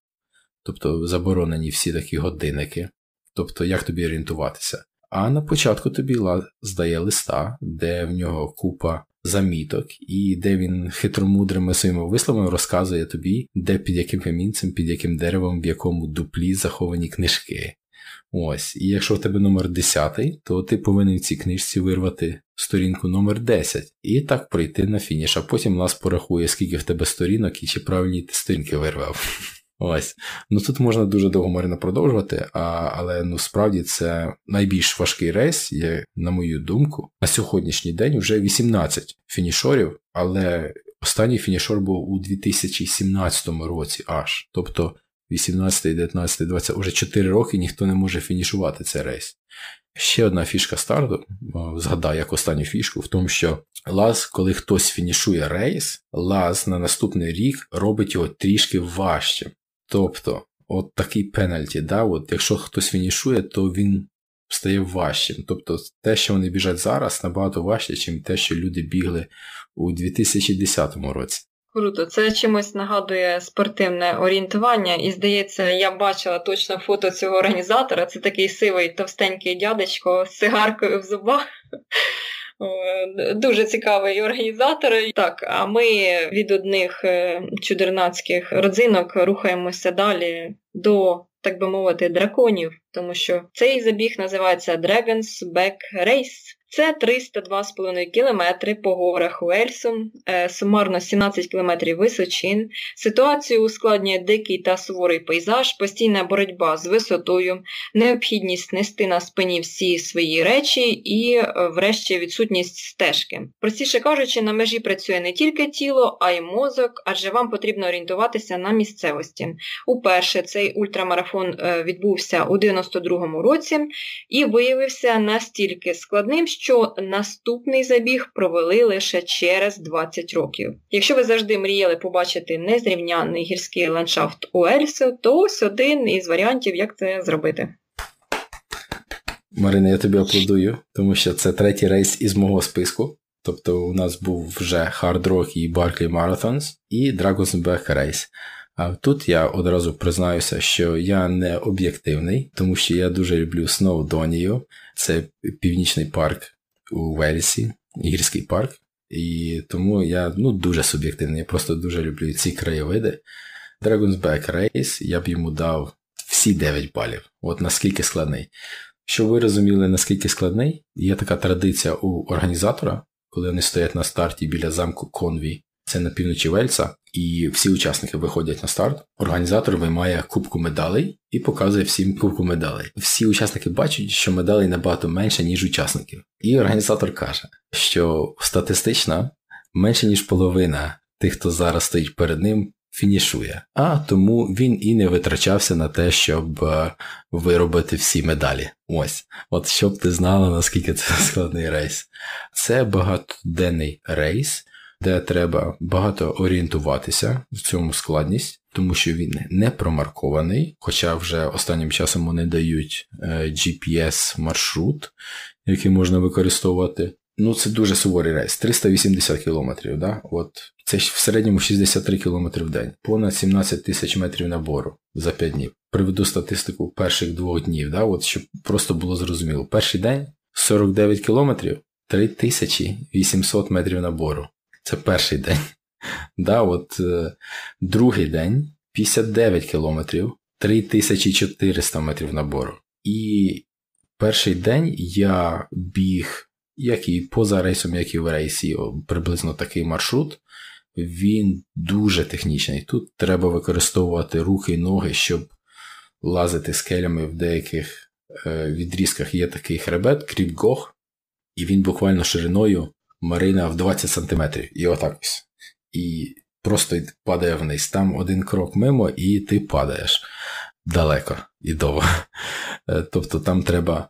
тобто заборонені всі такі годинники. Тобто, як тобі орієнтуватися? А на початку тобі здає листа, де в нього купа заміток, і де він хитромудрими своїми висловами розказує тобі, де під яким камінцем, під яким деревом, в якому дуплі заховані книжки. Ось, і якщо в тебе номер 10, то ти повинен в цій книжці вирвати сторінку номер 10 і так пройти на фініш. А потім нас порахує, скільки в тебе сторінок і чи правильні ти сторінки вирвав. Ось. Ну тут можна дуже довго Марина продовжувати, а, але ну справді це найбільш важкий рейс, є, на мою думку. На сьогоднішній день вже 18 фінішорів, але останній фінішор був у 2017 році аж. Тобто 18, 19, 20, уже 4 роки ніхто не може фінішувати цей рейс. Ще одна фішка старту, згадаю як останню фішку, в тому, що Лаз, коли хтось фінішує рейс, Лаз на наступний рік робить його трішки важчим. Тобто, от такий пенальті, да, от якщо хтось фінішує, то він стає важчим. Тобто, те, що вони біжать зараз, набагато важче, ніж те, що люди бігли у 2010 році. Круто, це чимось нагадує спортивне орієнтування, і здається, я бачила точно фото цього організатора. Це такий сивий товстенький дядечко з сигаркою в зубах. Дуже цікавий організатор. Так, а ми від одних е, чудернацьких родзинок рухаємося далі до, так би мовити, драконів, тому що цей забіг називається Dragon's Back Race. Це 302,5 км по горах Уельсу, е, сумарно 17 км височин. Ситуацію ускладнює дикий та суворий пейзаж, постійна боротьба з висотою, необхідність нести на спині всі свої речі і, е, врешті, відсутність стежки. Простіше кажучи, на межі працює не тільки тіло, а й мозок, адже вам потрібно орієнтуватися на місцевості. Уперше цей ультрамарафон е, відбувся у 92-му році і виявився настільки складним що наступний забіг провели лише через 20 років. Якщо ви завжди мріяли побачити незрівнянний гірський ландшафт Уельсу, то ось один із варіантів, як це зробити. Марина, я тобі аплодую, тому що це третій рейс із мого списку. Тобто у нас був вже Hard Rock і Barclay Marathons і Dragon's Back Race. А тут я одразу признаюся, що я не об'єктивний, тому що я дуже люблю Сноудонію. Це північний парк у Вельсі, гірський парк. І тому я ну, дуже суб'єктивний, я просто дуже люблю ці краєвиди. Dragon's Back Race я б йому дав всі 9 балів. От наскільки складний. Щоб ви розуміли, наскільки складний, є така традиція у організатора, коли вони стоять на старті біля замку Конві це на півночі Вельса, і всі учасники виходять на старт. Організатор виймає кубку медалей і показує всім кубку медалей. Всі учасники бачать, що медалей набагато менше, ніж учасників. І організатор каже, що статистично менше ніж половина тих, хто зараз стоїть перед ним. Фінішує, а тому він і не витрачався на те, щоб е, виробити всі медалі. Ось, от щоб ти знала, наскільки це складний рейс. Це багатоденний рейс, де треба багато орієнтуватися в цьому складність, тому що він не промаркований, хоча вже останнім часом вони дають е, GPS-маршрут, який можна використовувати. Ну, це дуже суворий рейс, 380 кілометрів. Да? От це в середньому 63 км в день, понад 17 тисяч метрів набору за 5 днів. Приведу статистику перших двох днів, да? От щоб просто було зрозуміло. Перший день 49 кілометрів, 3800 метрів набору. Це перший день. Да, от е, Другий день 59 кілометрів, 3400 метрів набору. І перший день я біг, як і поза рейсом, як і в рейсі, приблизно такий маршрут. Він дуже технічний. Тут треба використовувати руки і ноги, щоб лазити скелями в деяких е, відрізках є такий хребет, кріпгох, і він буквально шириною Марина в 20 сантиметрів. І отак ось. І просто падає вниз. Там один крок мимо, і ти падаєш далеко і довго. Е, тобто там треба,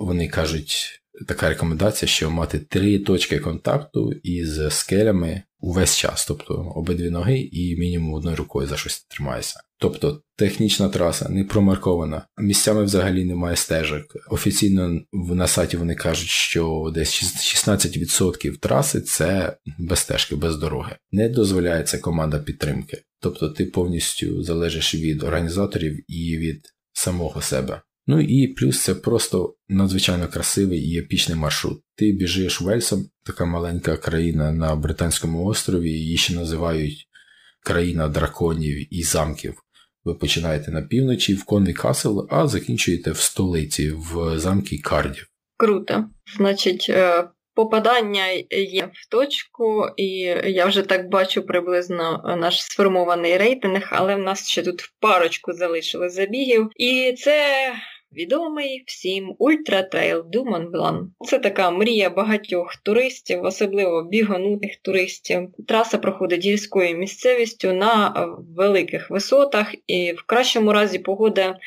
вони кажуть, така рекомендація, що мати три точки контакту із скелями увесь час, тобто обидві ноги і мінімум одною рукою за щось тримаєшся. Тобто технічна траса не промаркована, місцями взагалі немає стежок. Офіційно на сайті вони кажуть, що десь 16% траси це без стежки, без дороги. Не дозволяється команда підтримки. Тобто ти повністю залежиш від організаторів і від самого себе. Ну і плюс це просто надзвичайно красивий і епічний маршрут. Ти біжиш Вельсом, така маленька країна на Британському острові, її ще називають країна драконів і замків. Ви починаєте на півночі в Conwy Castle, а закінчуєте в столиці в замкі Кардіф. Круто. Значить, е, попадання є в точку, і я вже так бачу приблизно наш сформований рейтинг, але в нас ще тут парочку залишили забігів. І це. Відомий всім Ultra-Trail du Mont-Blanc. Це така мрія багатьох туристів, особливо бігонутих туристів. Траса проходить гірською місцевістю на великих висотах, і в кращому разі погода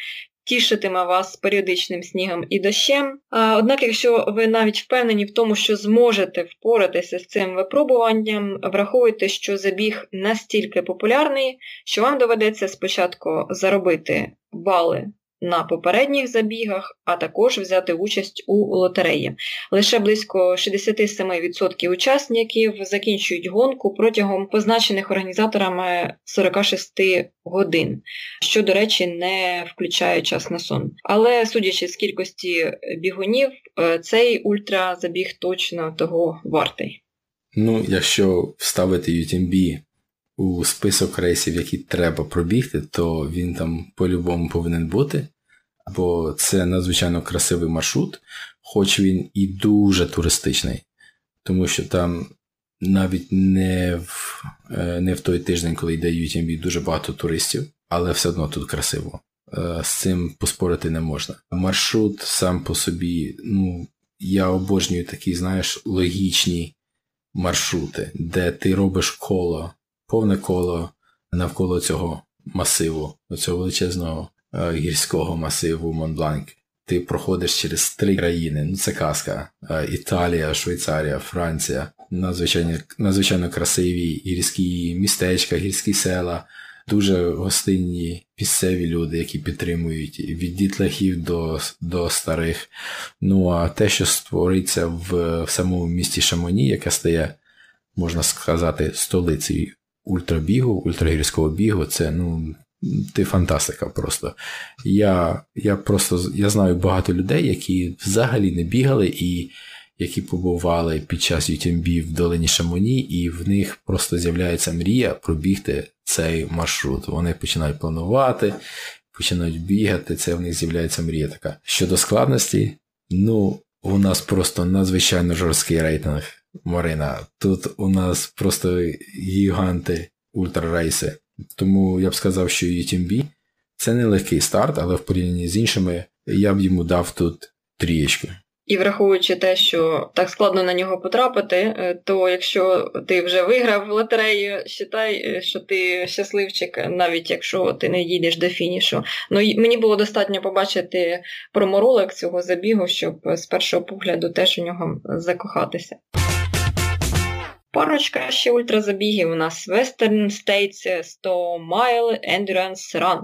тішитиме вас періодичним снігом і дощем. Однак, якщо ви навіть впевнені в тому, що зможете впоратися з цим випробуванням, враховуйте, що забіг настільки популярний, що вам доведеться спочатку заробити бали на попередніх забігах, а також взяти участь у лотереї. Лише близько 67% учасників закінчують гонку протягом позначених організаторами 46 годин, що, до речі, не включає час на сон. Але судячи з кількості бігунів, е, цей ультразабіг точно того вартий. Ну, якщо вставити UTMB у список рейсів, які треба пробігти, то він там по-любому повинен бути. Бо це надзвичайно красивий маршрут, хоч він і дуже туристичний, тому що там навіть не в е, не в той тиждень, коли йде UTMB, дуже багато туристів, але все одно тут красиво. Е, з цим поспорити не можна. Маршрут сам по собі, ну, я обожнюю такі, знаєш, логічні маршрути, де ти робиш коло повне коло навколо цього масиву, цього величезного е, гірського масиву Монбланк. Ти проходиш через три країни. Ну це казка. Е, Італія, Швейцарія, Франція. Надзвичайно надзвичайно красиві гірські містечка, гірські села, дуже гостинні місцеві люди, які підтримують від дітлахів до до старих. Ну а те, що створиться в, в самому місті Шамоні, яке стає, можна сказати, столицею ультрабігу, ультрагірського бігу, це ну, ти фантастика просто. Я я просто я знаю багато людей, які взагалі не бігали і які побували під час UTMB в долині Шамоні, і в них просто з'являється мрія пробігти цей маршрут. Вони починають планувати, починають бігати, це в них з'являється мрія така. Щодо складності, ну, у нас просто надзвичайно жорсткий рейтинг. Марина. Тут у нас просто гіганти ультрарейси. Тому я б сказав, що UTMB це не легкий старт, але в порівнянні з іншими я б йому дав тут трієчку. І враховуючи те, що так складно на нього потрапити, е, то якщо ти вже виграв в лотерею, вважай, е, що ти щасливчик, навіть якщо ти не їдеш до фінішу. Ну мені було достатньо побачити проморолик цього забігу, щоб з першого погляду теж у нього закохатися. Парочка ще ультразабігів у нас Western States 100 Mile Endurance Run.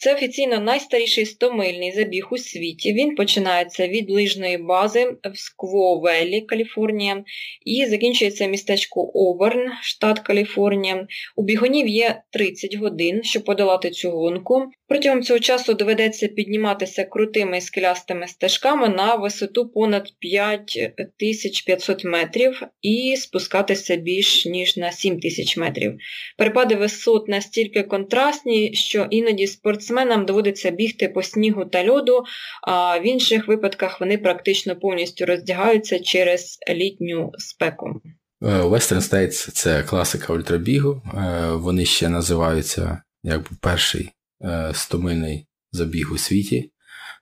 Це офіційно найстаріший 100-мильний забіг у світі. Він починається від лижної бази в Скво-Веллі, Каліфорнія, і закінчується містечко Оберн, штат Каліфорнія. У бігунів є 30 годин, щоб подолати цю гонку. Протягом цього часу доведеться підніматися крутими скелястими стежками на висоту понад 5500 метрів і спускатися більш ніж на 7000 метрів. Перепади висот настільки контрастні, що іноді спортсменам доводиться бігти по снігу та льоду, а в інших випадках вони практично повністю роздягаються через літню спеку. Е, Western States – це класика ультрабігу. Е, вони ще називаються якби перший Е, стомильний забіг у світі.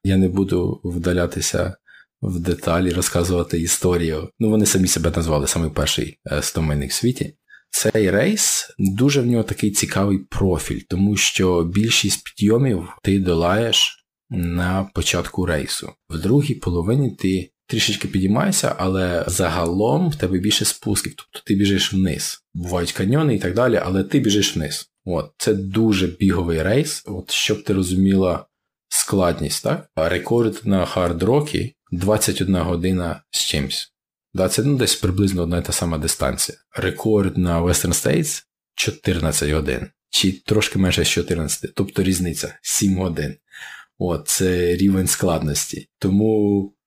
Я не буду вдалятися в деталі, розказувати історію. Ну, вони самі себе назвали самий перший стомильник в світі. Цей рейс дуже в нього такий цікавий профіль, тому що більшість підйомів ти долаєш на початку рейсу. В другій половині ти трішечки підіймаєшся, але загалом в тебе більше спусків, тобто ти біжиш вниз. Бувають каньйони і так далі, але ти біжиш вниз. От, Це дуже біговий рейс, от, щоб ти розуміла складність, так? Рекорд на хард-рокі 21 година з чимсь. 20, ну, десь приблизно одна і та сама дистанція. Рекорд на Western States 14 годин, чи трошки менше з 14, тобто різниця 7 годин. От, Це рівень складності. Тому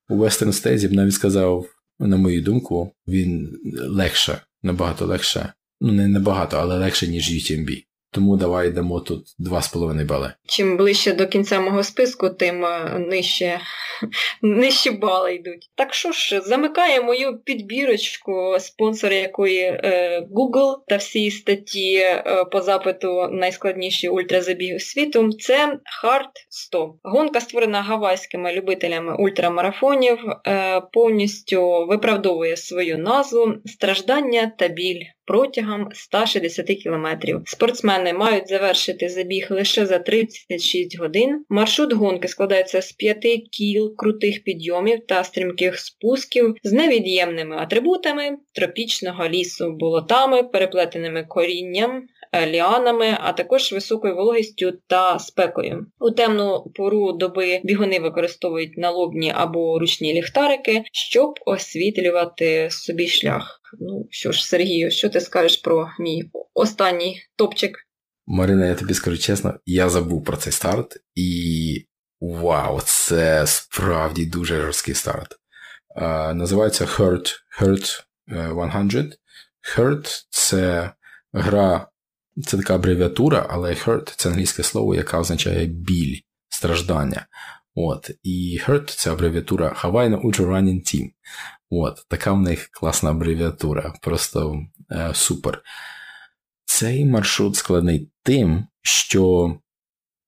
у Western States я б навіть сказав, на мою думку, він легше, набагато легше. Ну, не набагато, але легше, ніж UTMB. Тому давай дамо тут 2,5 бали. Чим ближче до кінця мого списку, тим е, нижче нижчі бали йдуть. Так що ж, замикає мою підбірочку, спонсор якої е, Google та всі статті е, по запиту найскладніші ультразабіги світу. Це Hard 100. Гонка створена гавайськими любителями ультрамарафонів, повністю виправдовує свою назву, страждання та біль протягом 160 кілометрів. Спортсмени мають завершити забіг лише за 36 годин. Маршрут гонки складається з п'яти кіл, крутих підйомів та стрімких спусків з невід'ємними атрибутами тропічного лісу, болотами, переплетеними корінням. Ліанами, а також високою вологістю та спекою. У темну пору доби бігуни використовують налобні або ручні ліхтарики, щоб освітлювати собі шлях. Ну що ж, Сергію, що ти скажеш про мій останній топчик? Марина, я тобі скажу чесно, я забув про цей старт, і вау, це справді дуже жорсткий старт. Uh, називається Hurt Hurt 100. Hurt це гра, це така абревіатура, але Hurt це англійське слово, яке означає біль, страждання. От. І Hurt це абревіатура Hawaii Ultra Running Team. От, така в них класна абревіатура, просто е, супер. Цей маршрут складний тим, що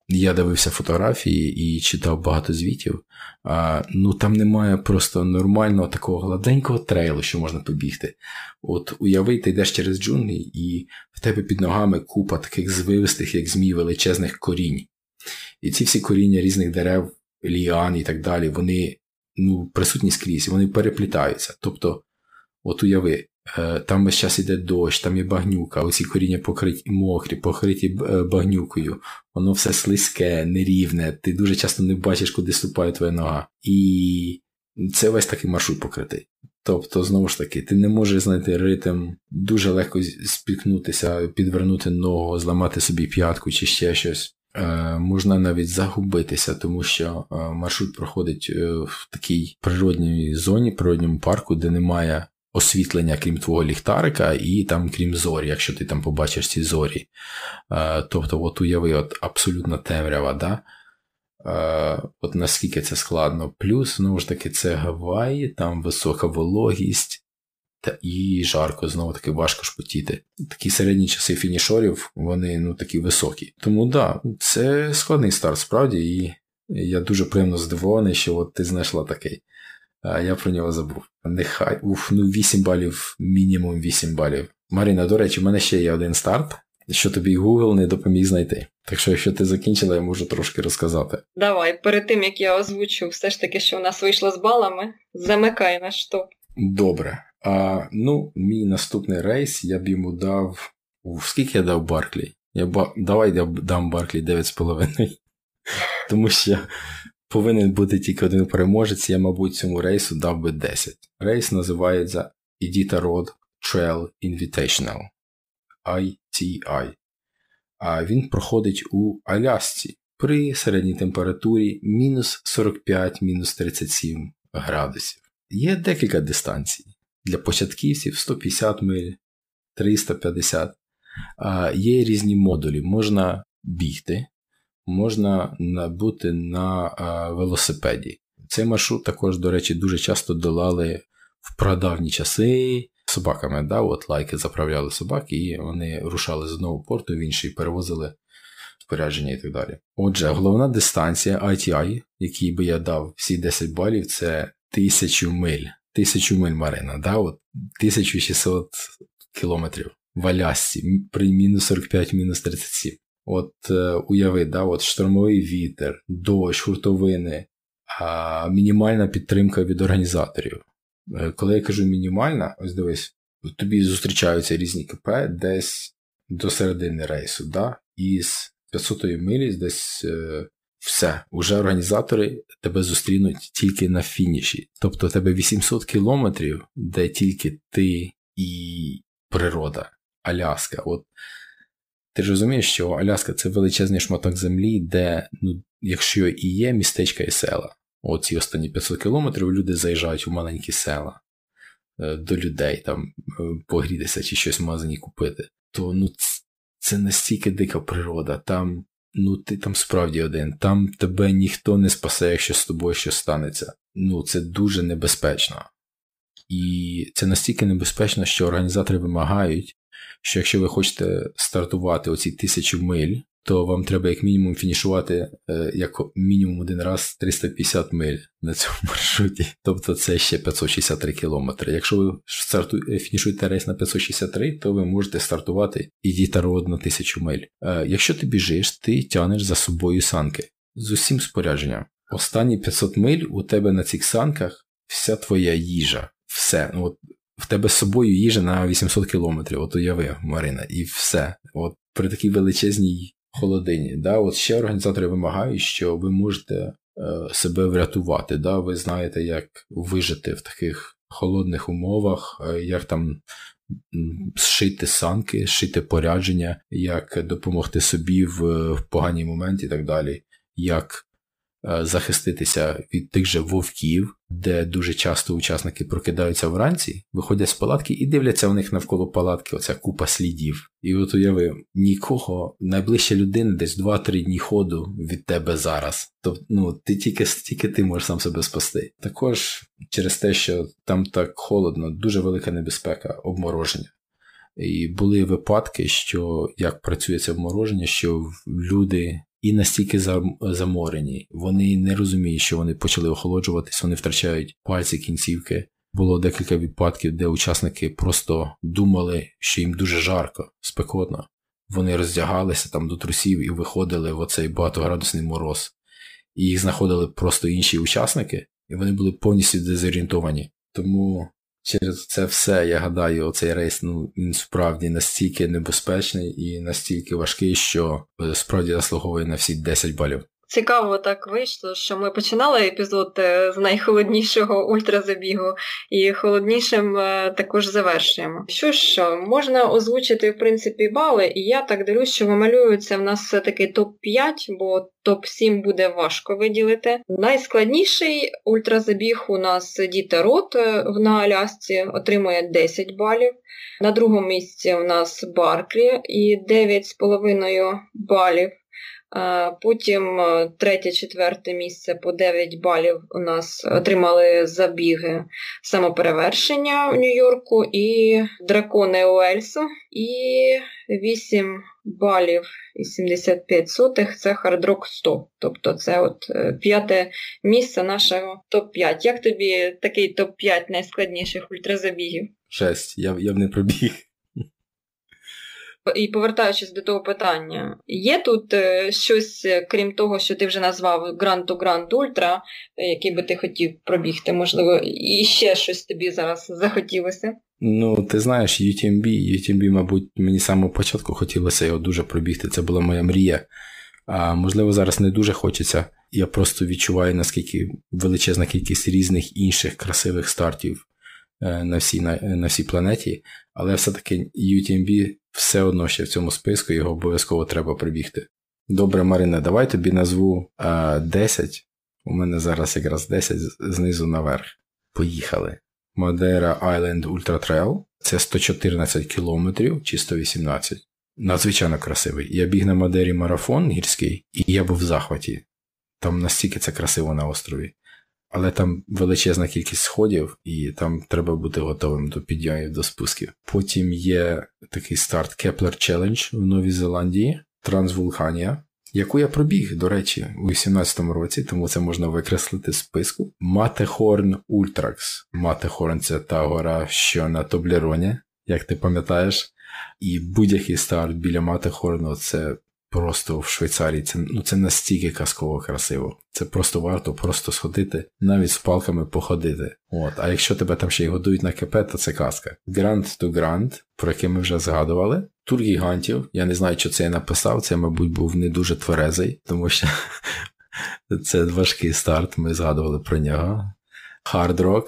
я дивився фотографії і читав багато звітів. А, Ну там немає просто нормального такого гладенького трейлу, що можна побігти. От уяви, ти йдеш через джунглі, і в тебе під ногами купа таких звивистих, як змій, величезних корінь. І ці всі коріння різних дерев, ліан і так далі, вони ну, присутні скрізь, вони переплітаються. Тобто, от уяви, там весь час іде дощ, там є багнюка, оці коріння покриті мокрі, покриті е, багнюкою, воно все слизьке, нерівне, ти дуже часто не бачиш, куди ступає твоя нога. І це весь такий маршрут покритий. Тобто, знову ж таки, ти не можеш знайти ритм, дуже легко спікнутися, підвернути ногу, зламати собі п'ятку чи ще щось. Е, можна навіть загубитися, тому що е, маршрут проходить е, в такій природній зоні, природньому парку, де немає освітлення, крім твого ліхтарика, і там, крім зорі, якщо ти там побачиш ці зорі. Тобто, от уяви, от абсолютно темрява, да? От наскільки це складно. Плюс, знову ж таки, це Гаваї, там висока вологість. Та і жарко, знову таки важко шпотіти. Такі середні часи фінішорів, вони ну такі високі. Тому да, це складний старт справді, і я дуже приємно здивований, що от ти знайшла такий. А Я про нього забув. Нехай уф, ну 8 балів, мінімум 8 балів. Маріна, до речі, в мене ще є один старт, що тобі Google не допоміг знайти. Так що, якщо ти закінчила, я можу трошки розказати. Давай, перед тим як я озвучу все ж таки, що у нас вийшло з балами, замикай наш топ. Добре. А, Ну, мій наступний рейс я б йому дав. Ух, скільки я дав Барклі? Я ба... Давай я дам Барклі 9,5. Тому що повинен бути тільки один переможець, я, мабуть, цьому рейсу дав би 10. Рейс називається Edita Road Trail Invitational ITI. А він проходить у Алясці при середній температурі мінус 45 мінус 37 градусів. Є декілька дистанцій для початківців 150 миль, 350. Є різні модулі. Можна бігти, можна бути на велосипеді. Цей маршрут також, до речі, дуже часто долали в прадавні часи собаками. Да? От лайки заправляли собаки, і вони рушали з одного порту в інший, перевозили спорядження і так далі. Отже, головна дистанція ITI, який би я дав всі 10 балів, це 1000 миль тисячу миль Марина, да, от 1600 кілометрів в Алясці при мінус 45, мінус 37. От е, уяви, да, от штормовий вітер, дощ, хуртовини, а мінімальна підтримка від організаторів. Е, коли я кажу мінімальна, ось дивись, тобі зустрічаються різні КП десь до середини рейсу, да, із 500 милі десь е, все, уже організатори тебе зустрінуть тільки на фініші. Тобто тебе 800 кілометрів, де тільки ти і природа, Аляска. От ти ж розумієш, що Аляска це величезний шматок землі, де, ну, якщо і є містечка і села, оці останні 500 кілометрів люди заїжджають у маленькі села е, до людей там е, погрітися чи щось в магазині купити, то ну це настільки дика природа, там ну ти там справді один, там тебе ніхто не спасе, якщо з тобою щось станеться. Ну, це дуже небезпечно. І це настільки небезпечно, що організатори вимагають, що якщо ви хочете стартувати оці тисячу миль, то вам треба як мінімум фінішувати е, як мінімум один раз 350 миль на цьому маршруті. Тобто це ще 563 кілометри. Якщо ви старту... Е, фінішуєте рейс на 563, то ви можете стартувати і дійти род на 1000 миль. Е, якщо ти біжиш, ти тянеш за собою санки з усім спорядженням. Останні 500 миль у тебе на цих санках вся твоя їжа, все. Ну, от в тебе з собою їжа на 800 кілометрів, от уяви, Марина, і все. От при такій величезній холодині. Да? От ще організатори вимагають, що ви можете е, себе врятувати. Да? Ви знаєте, як вижити в таких холодних умовах, е, як там. Зшити санки, зшити порядження, як допомогти собі в, в поганій моменті і так далі, як Е, захиститися від тих же вовків, де дуже часто учасники прокидаються вранці, виходять з палатки і дивляться у них навколо палатки оця купа слідів. І от уяви, нікого, найближча людина десь 2-3 дні ходу від тебе зараз. Тобто, ну, ти тільки стільки ти можеш сам себе спасти. Також через те, що там так холодно, дуже велика небезпека обмороження. І були випадки, що як працює це обмороження, що люди і настільки заморені. Вони не розуміють, що вони почали охолоджуватись, вони втрачають пальці кінцівки. Було декілька випадків, де учасники просто думали, що їм дуже жарко, спекотно. Вони роздягалися там до трусів і виходили в оцей багатоградусний мороз. І їх знаходили просто інші учасники, і вони були повністю дезорієнтовані. Тому Через це все, я гадаю, оцей рейс ну, він справді настільки небезпечний і настільки важкий, що е, справді заслуговує на всі 10 балів. Цікаво так вийшло, що ми починали епізод е, з найхолоднішого ультразабігу і холоднішим е, також завершуємо. Що ж, можна озвучити в принципі бали, і я так дивлюсь, що вималюється в нас все-таки топ-5, бо топ-7 буде важко виділити. Найскладніший ультразабіг у нас Діта Рот е, на Алясці отримує 10 балів. На другому місці у нас Барклі і 9,5 балів. Потім е, третє, четверте місце по 9 балів у нас отримали забіги самоперевершення в Нью-Йорку і дракони Уельсу. І 8 балів і 75 сотих це хардрок 100. Тобто це от е, п'яте місце нашого топ-5. Як тобі такий топ-5 найскладніших ультразабігів? Жесть, я, я б не пробіг. І повертаючись до того питання, є тут е, щось, е, крім того, що ти вже назвав Grand to Grand Ultra, е, який би ти хотів пробігти, можливо, і ще щось тобі зараз захотілося? Ну, ти знаєш, UTMB, UTMB, мабуть, мені з самого початку хотілося його дуже пробігти. Це була моя мрія. А можливо, зараз не дуже хочеться. Я просто відчуваю, наскільки величезна кількість різних інших красивих стартів на всій на, на всій планеті, але все-таки UTMB все одно ще в цьому списку його обов'язково треба прибігти. Добре, Марина, давай тобі назву а, 10. У мене зараз якраз 10 знизу наверх. Поїхали. Madeira Island Ultra Trail. Це 114 кілометрів чи 118. Надзвичайно красивий. Я біг на Мадері марафон гірський, і я був в захваті. Там настільки це красиво на острові але там величезна кількість сходів, і там треба бути готовим до підйомів, до спусків. Потім є такий старт Kepler Challenge в Новій Зеландії, Трансвулканія, яку я пробіг, до речі, у 18-му році, тому це можна викреслити з списку. Матехорн Ультракс. Матехорн це та гора, що на Тоблероні, як ти пам'ятаєш. І будь-який старт біля Матехорну це просто в Швейцарії. Це ну, це настільки казково красиво. Це просто варто просто сходити, навіть з палками походити. От. А якщо тебе там ще й годують на КП, то це казка. Grand to Grand, про який ми вже згадували. Тур гігантів. Я не знаю, що це я написав. Це, мабуть, був не дуже тверезий, тому що це важкий старт. Ми згадували про нього. Hard Rock.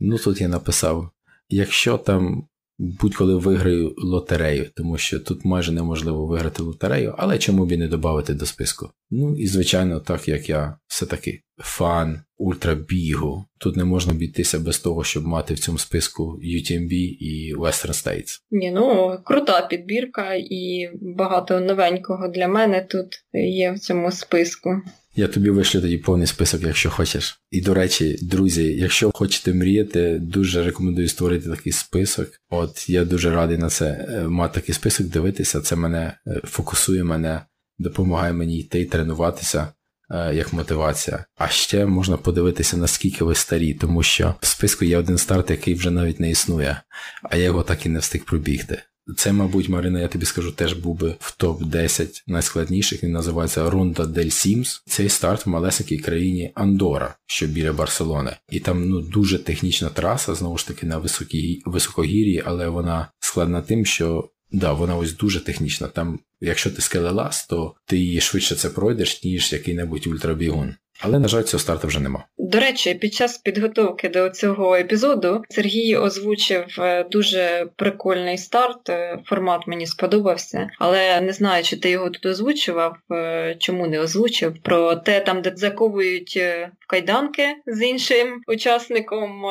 Ну тут я написав: якщо там будь-коли виграю лотерею, тому що тут майже неможливо виграти лотерею, але чому б і не додати до списку? Ну і звичайно, так як я все-таки фан ультрабігу, тут не можна бійтися без того, щоб мати в цьому списку UTMB і Western States. Ні, ну крута підбірка і багато новенького для мене тут є в цьому списку. Я тобі вишлю тоді повний список, якщо хочеш. І до речі, друзі, якщо хочете мріяти, дуже рекомендую створити такий список. От я дуже радий на це е, мати такий список, дивитися. Це мене е, фокусує мене, допомагає мені йти і тренуватися. Е, як мотивація, а ще можна подивитися, наскільки ви старі, тому що в списку є один старт, який вже навіть не існує, а я його так і не встиг пробігти. Це, мабуть, Марина, я тобі скажу, теж був би в топ-10 найскладніших. Він називається Рунда Дель Сімс. Цей старт в малесенькій країні Андора, що біля Барселони. І там ну дуже технічна траса, знову ж таки, на високій високогір'ї, але вона складна тим, що да, вона ось дуже технічна. Там, якщо ти скелелас, то ти її швидше це пройдеш, ніж який-небудь ультрабігун. Але, на жаль, цього старту вже нема. До речі, під час підготовки до цього епізоду Сергій озвучив е, дуже прикольний старт. Е, формат мені сподобався, але не знаю, чи ти його тут озвучував, е, чому не озвучив. Про те, там, де заковують в кайданки з іншим учасником,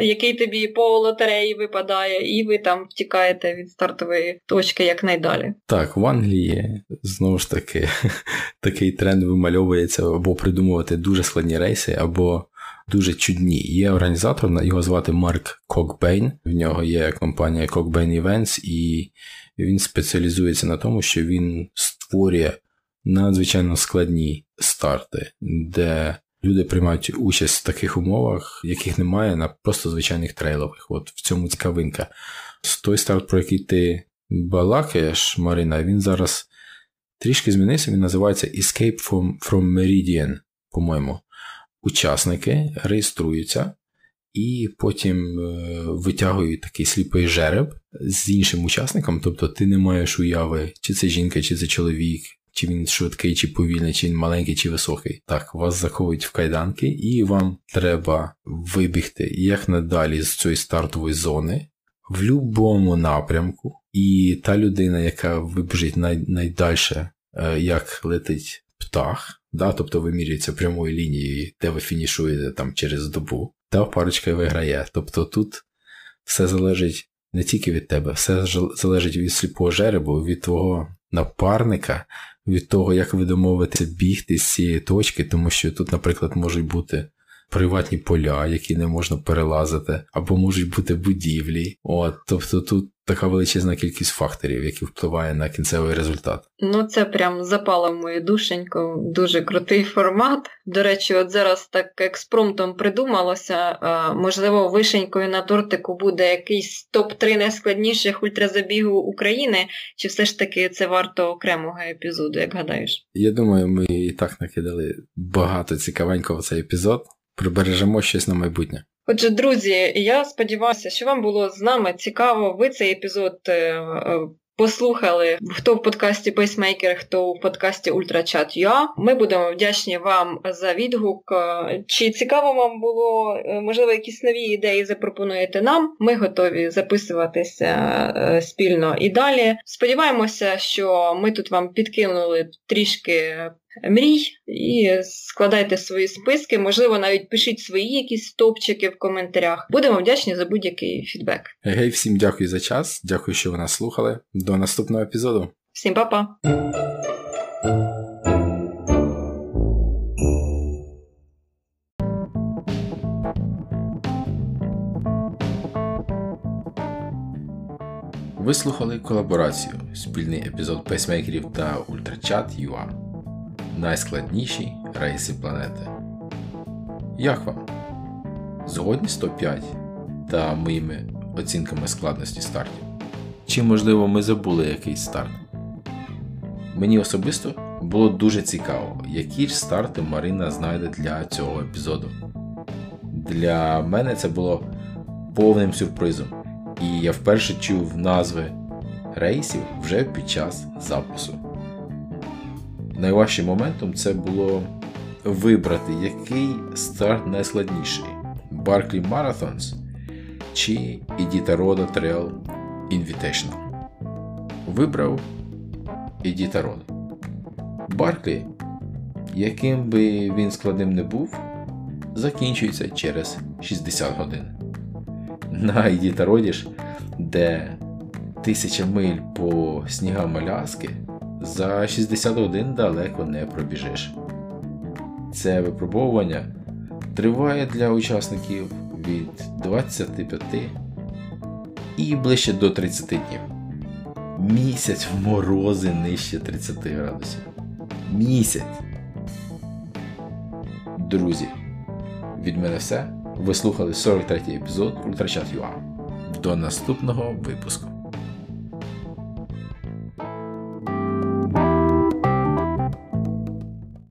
який тобі по лотереї випадає, і ви там втікаєте від стартової точки якнайдалі. Так, в Англії знову ж таки такий тренд вимальовується або придумувати робити дуже складні рейси або дуже чудні. Є організатор, його звати Марк Кокбейн. В нього є компанія Cockbane Events, і він спеціалізується на тому, що він створює надзвичайно складні старти, де люди приймають участь в таких умовах, яких немає на просто звичайних трейлових. От в цьому цікавинка. Той старт, про який ти балакаєш, Марина, він зараз. Трішки змінився, він називається Escape from from Meridian по-моєму, учасники реєструються і потім е, витягують такий сліпий жереб з іншим учасником, тобто ти не маєш уяви, чи це жінка, чи це чоловік. Чи він швидкий, чи повільний, чи він маленький, чи високий. Так, вас заховують в кайданки, і вам треба вибігти як надалі з цієї стартової зони в будь-якому напрямку. І та людина, яка вибіжить най- найдальше, е, як летить птах, да, тобто вимірюється прямою лінією, де ви фінішуєте там через добу, та парочка виграє. Тобто тут все залежить не тільки від тебе, все залежить від сліпого жеребу, від твого напарника, від того, як ви домовитеся бігти з цієї точки, тому що тут, наприклад, можуть бути приватні поля, які не можна перелазити, або можуть бути будівлі. От, Тобто тут така величезна кількість факторів, які впливає на кінцевий результат. Ну це прям запало в мою душеньку. Дуже крутий формат. До речі, от зараз так експромтом придумалося. Можливо, вишенькою на тортику буде якийсь топ-3 найскладніших ультразабігу України, чи все ж таки це варто окремого епізоду, як гадаєш? Я думаю, ми і так накидали багато цікавенького цей епізод прибережемо щось на майбутнє. Отже, друзі, я сподіваюся, що вам було з нами цікаво. Ви цей епізод е, е, послухали. Хто в подкасті Пейсмейкер, хто в подкасті Ультрачат.ua. Ми будемо вдячні вам за відгук. Е, чи цікаво вам було, можливо, якісь нові ідеї запропонуєте нам? Ми готові записуватися спільно і далі. Сподіваємося, що ми тут вам підкинули трішки мрій і складайте свої списки. Можливо, навіть пишіть свої якісь топчики в коментарях. Будемо вдячні за будь-який фідбек. Гей, всім дякую за час. Дякую, що ви нас слухали. До наступного епізоду. Всім па-па! Ви слухали колаборацію, спільний епізод пейсмейкерів та Ультрачат.ua найскладніші рейси планети. Як вам? Згодні 105 та моїми оцінками складності стартів? Чи, можливо, ми забули якийсь старт? Мені особисто було дуже цікаво, які ж старти Марина знайде для цього епізоду. Для мене це було повним сюрпризом, і я вперше чув назви рейсів вже під час запису найважчим моментом це було вибрати, який старт найскладніший: Barclay Marathons чи Iditarod Trail Invitational. Вибрав Ідітарон. Барклі, яким би він складним не був, закінчується через 60 годин. На Ідітароді ж, де тисяча миль по снігам Аляски, за 60 годин далеко не пробіжиш. Це випробовування триває для учасників від 25 і ближче до 30 днів. Місяць в морози нижче 30 градусів. Місяць. Друзі, від мене все. Ви слухали 43-й епізод Ультрачат.ua. До наступного випуску.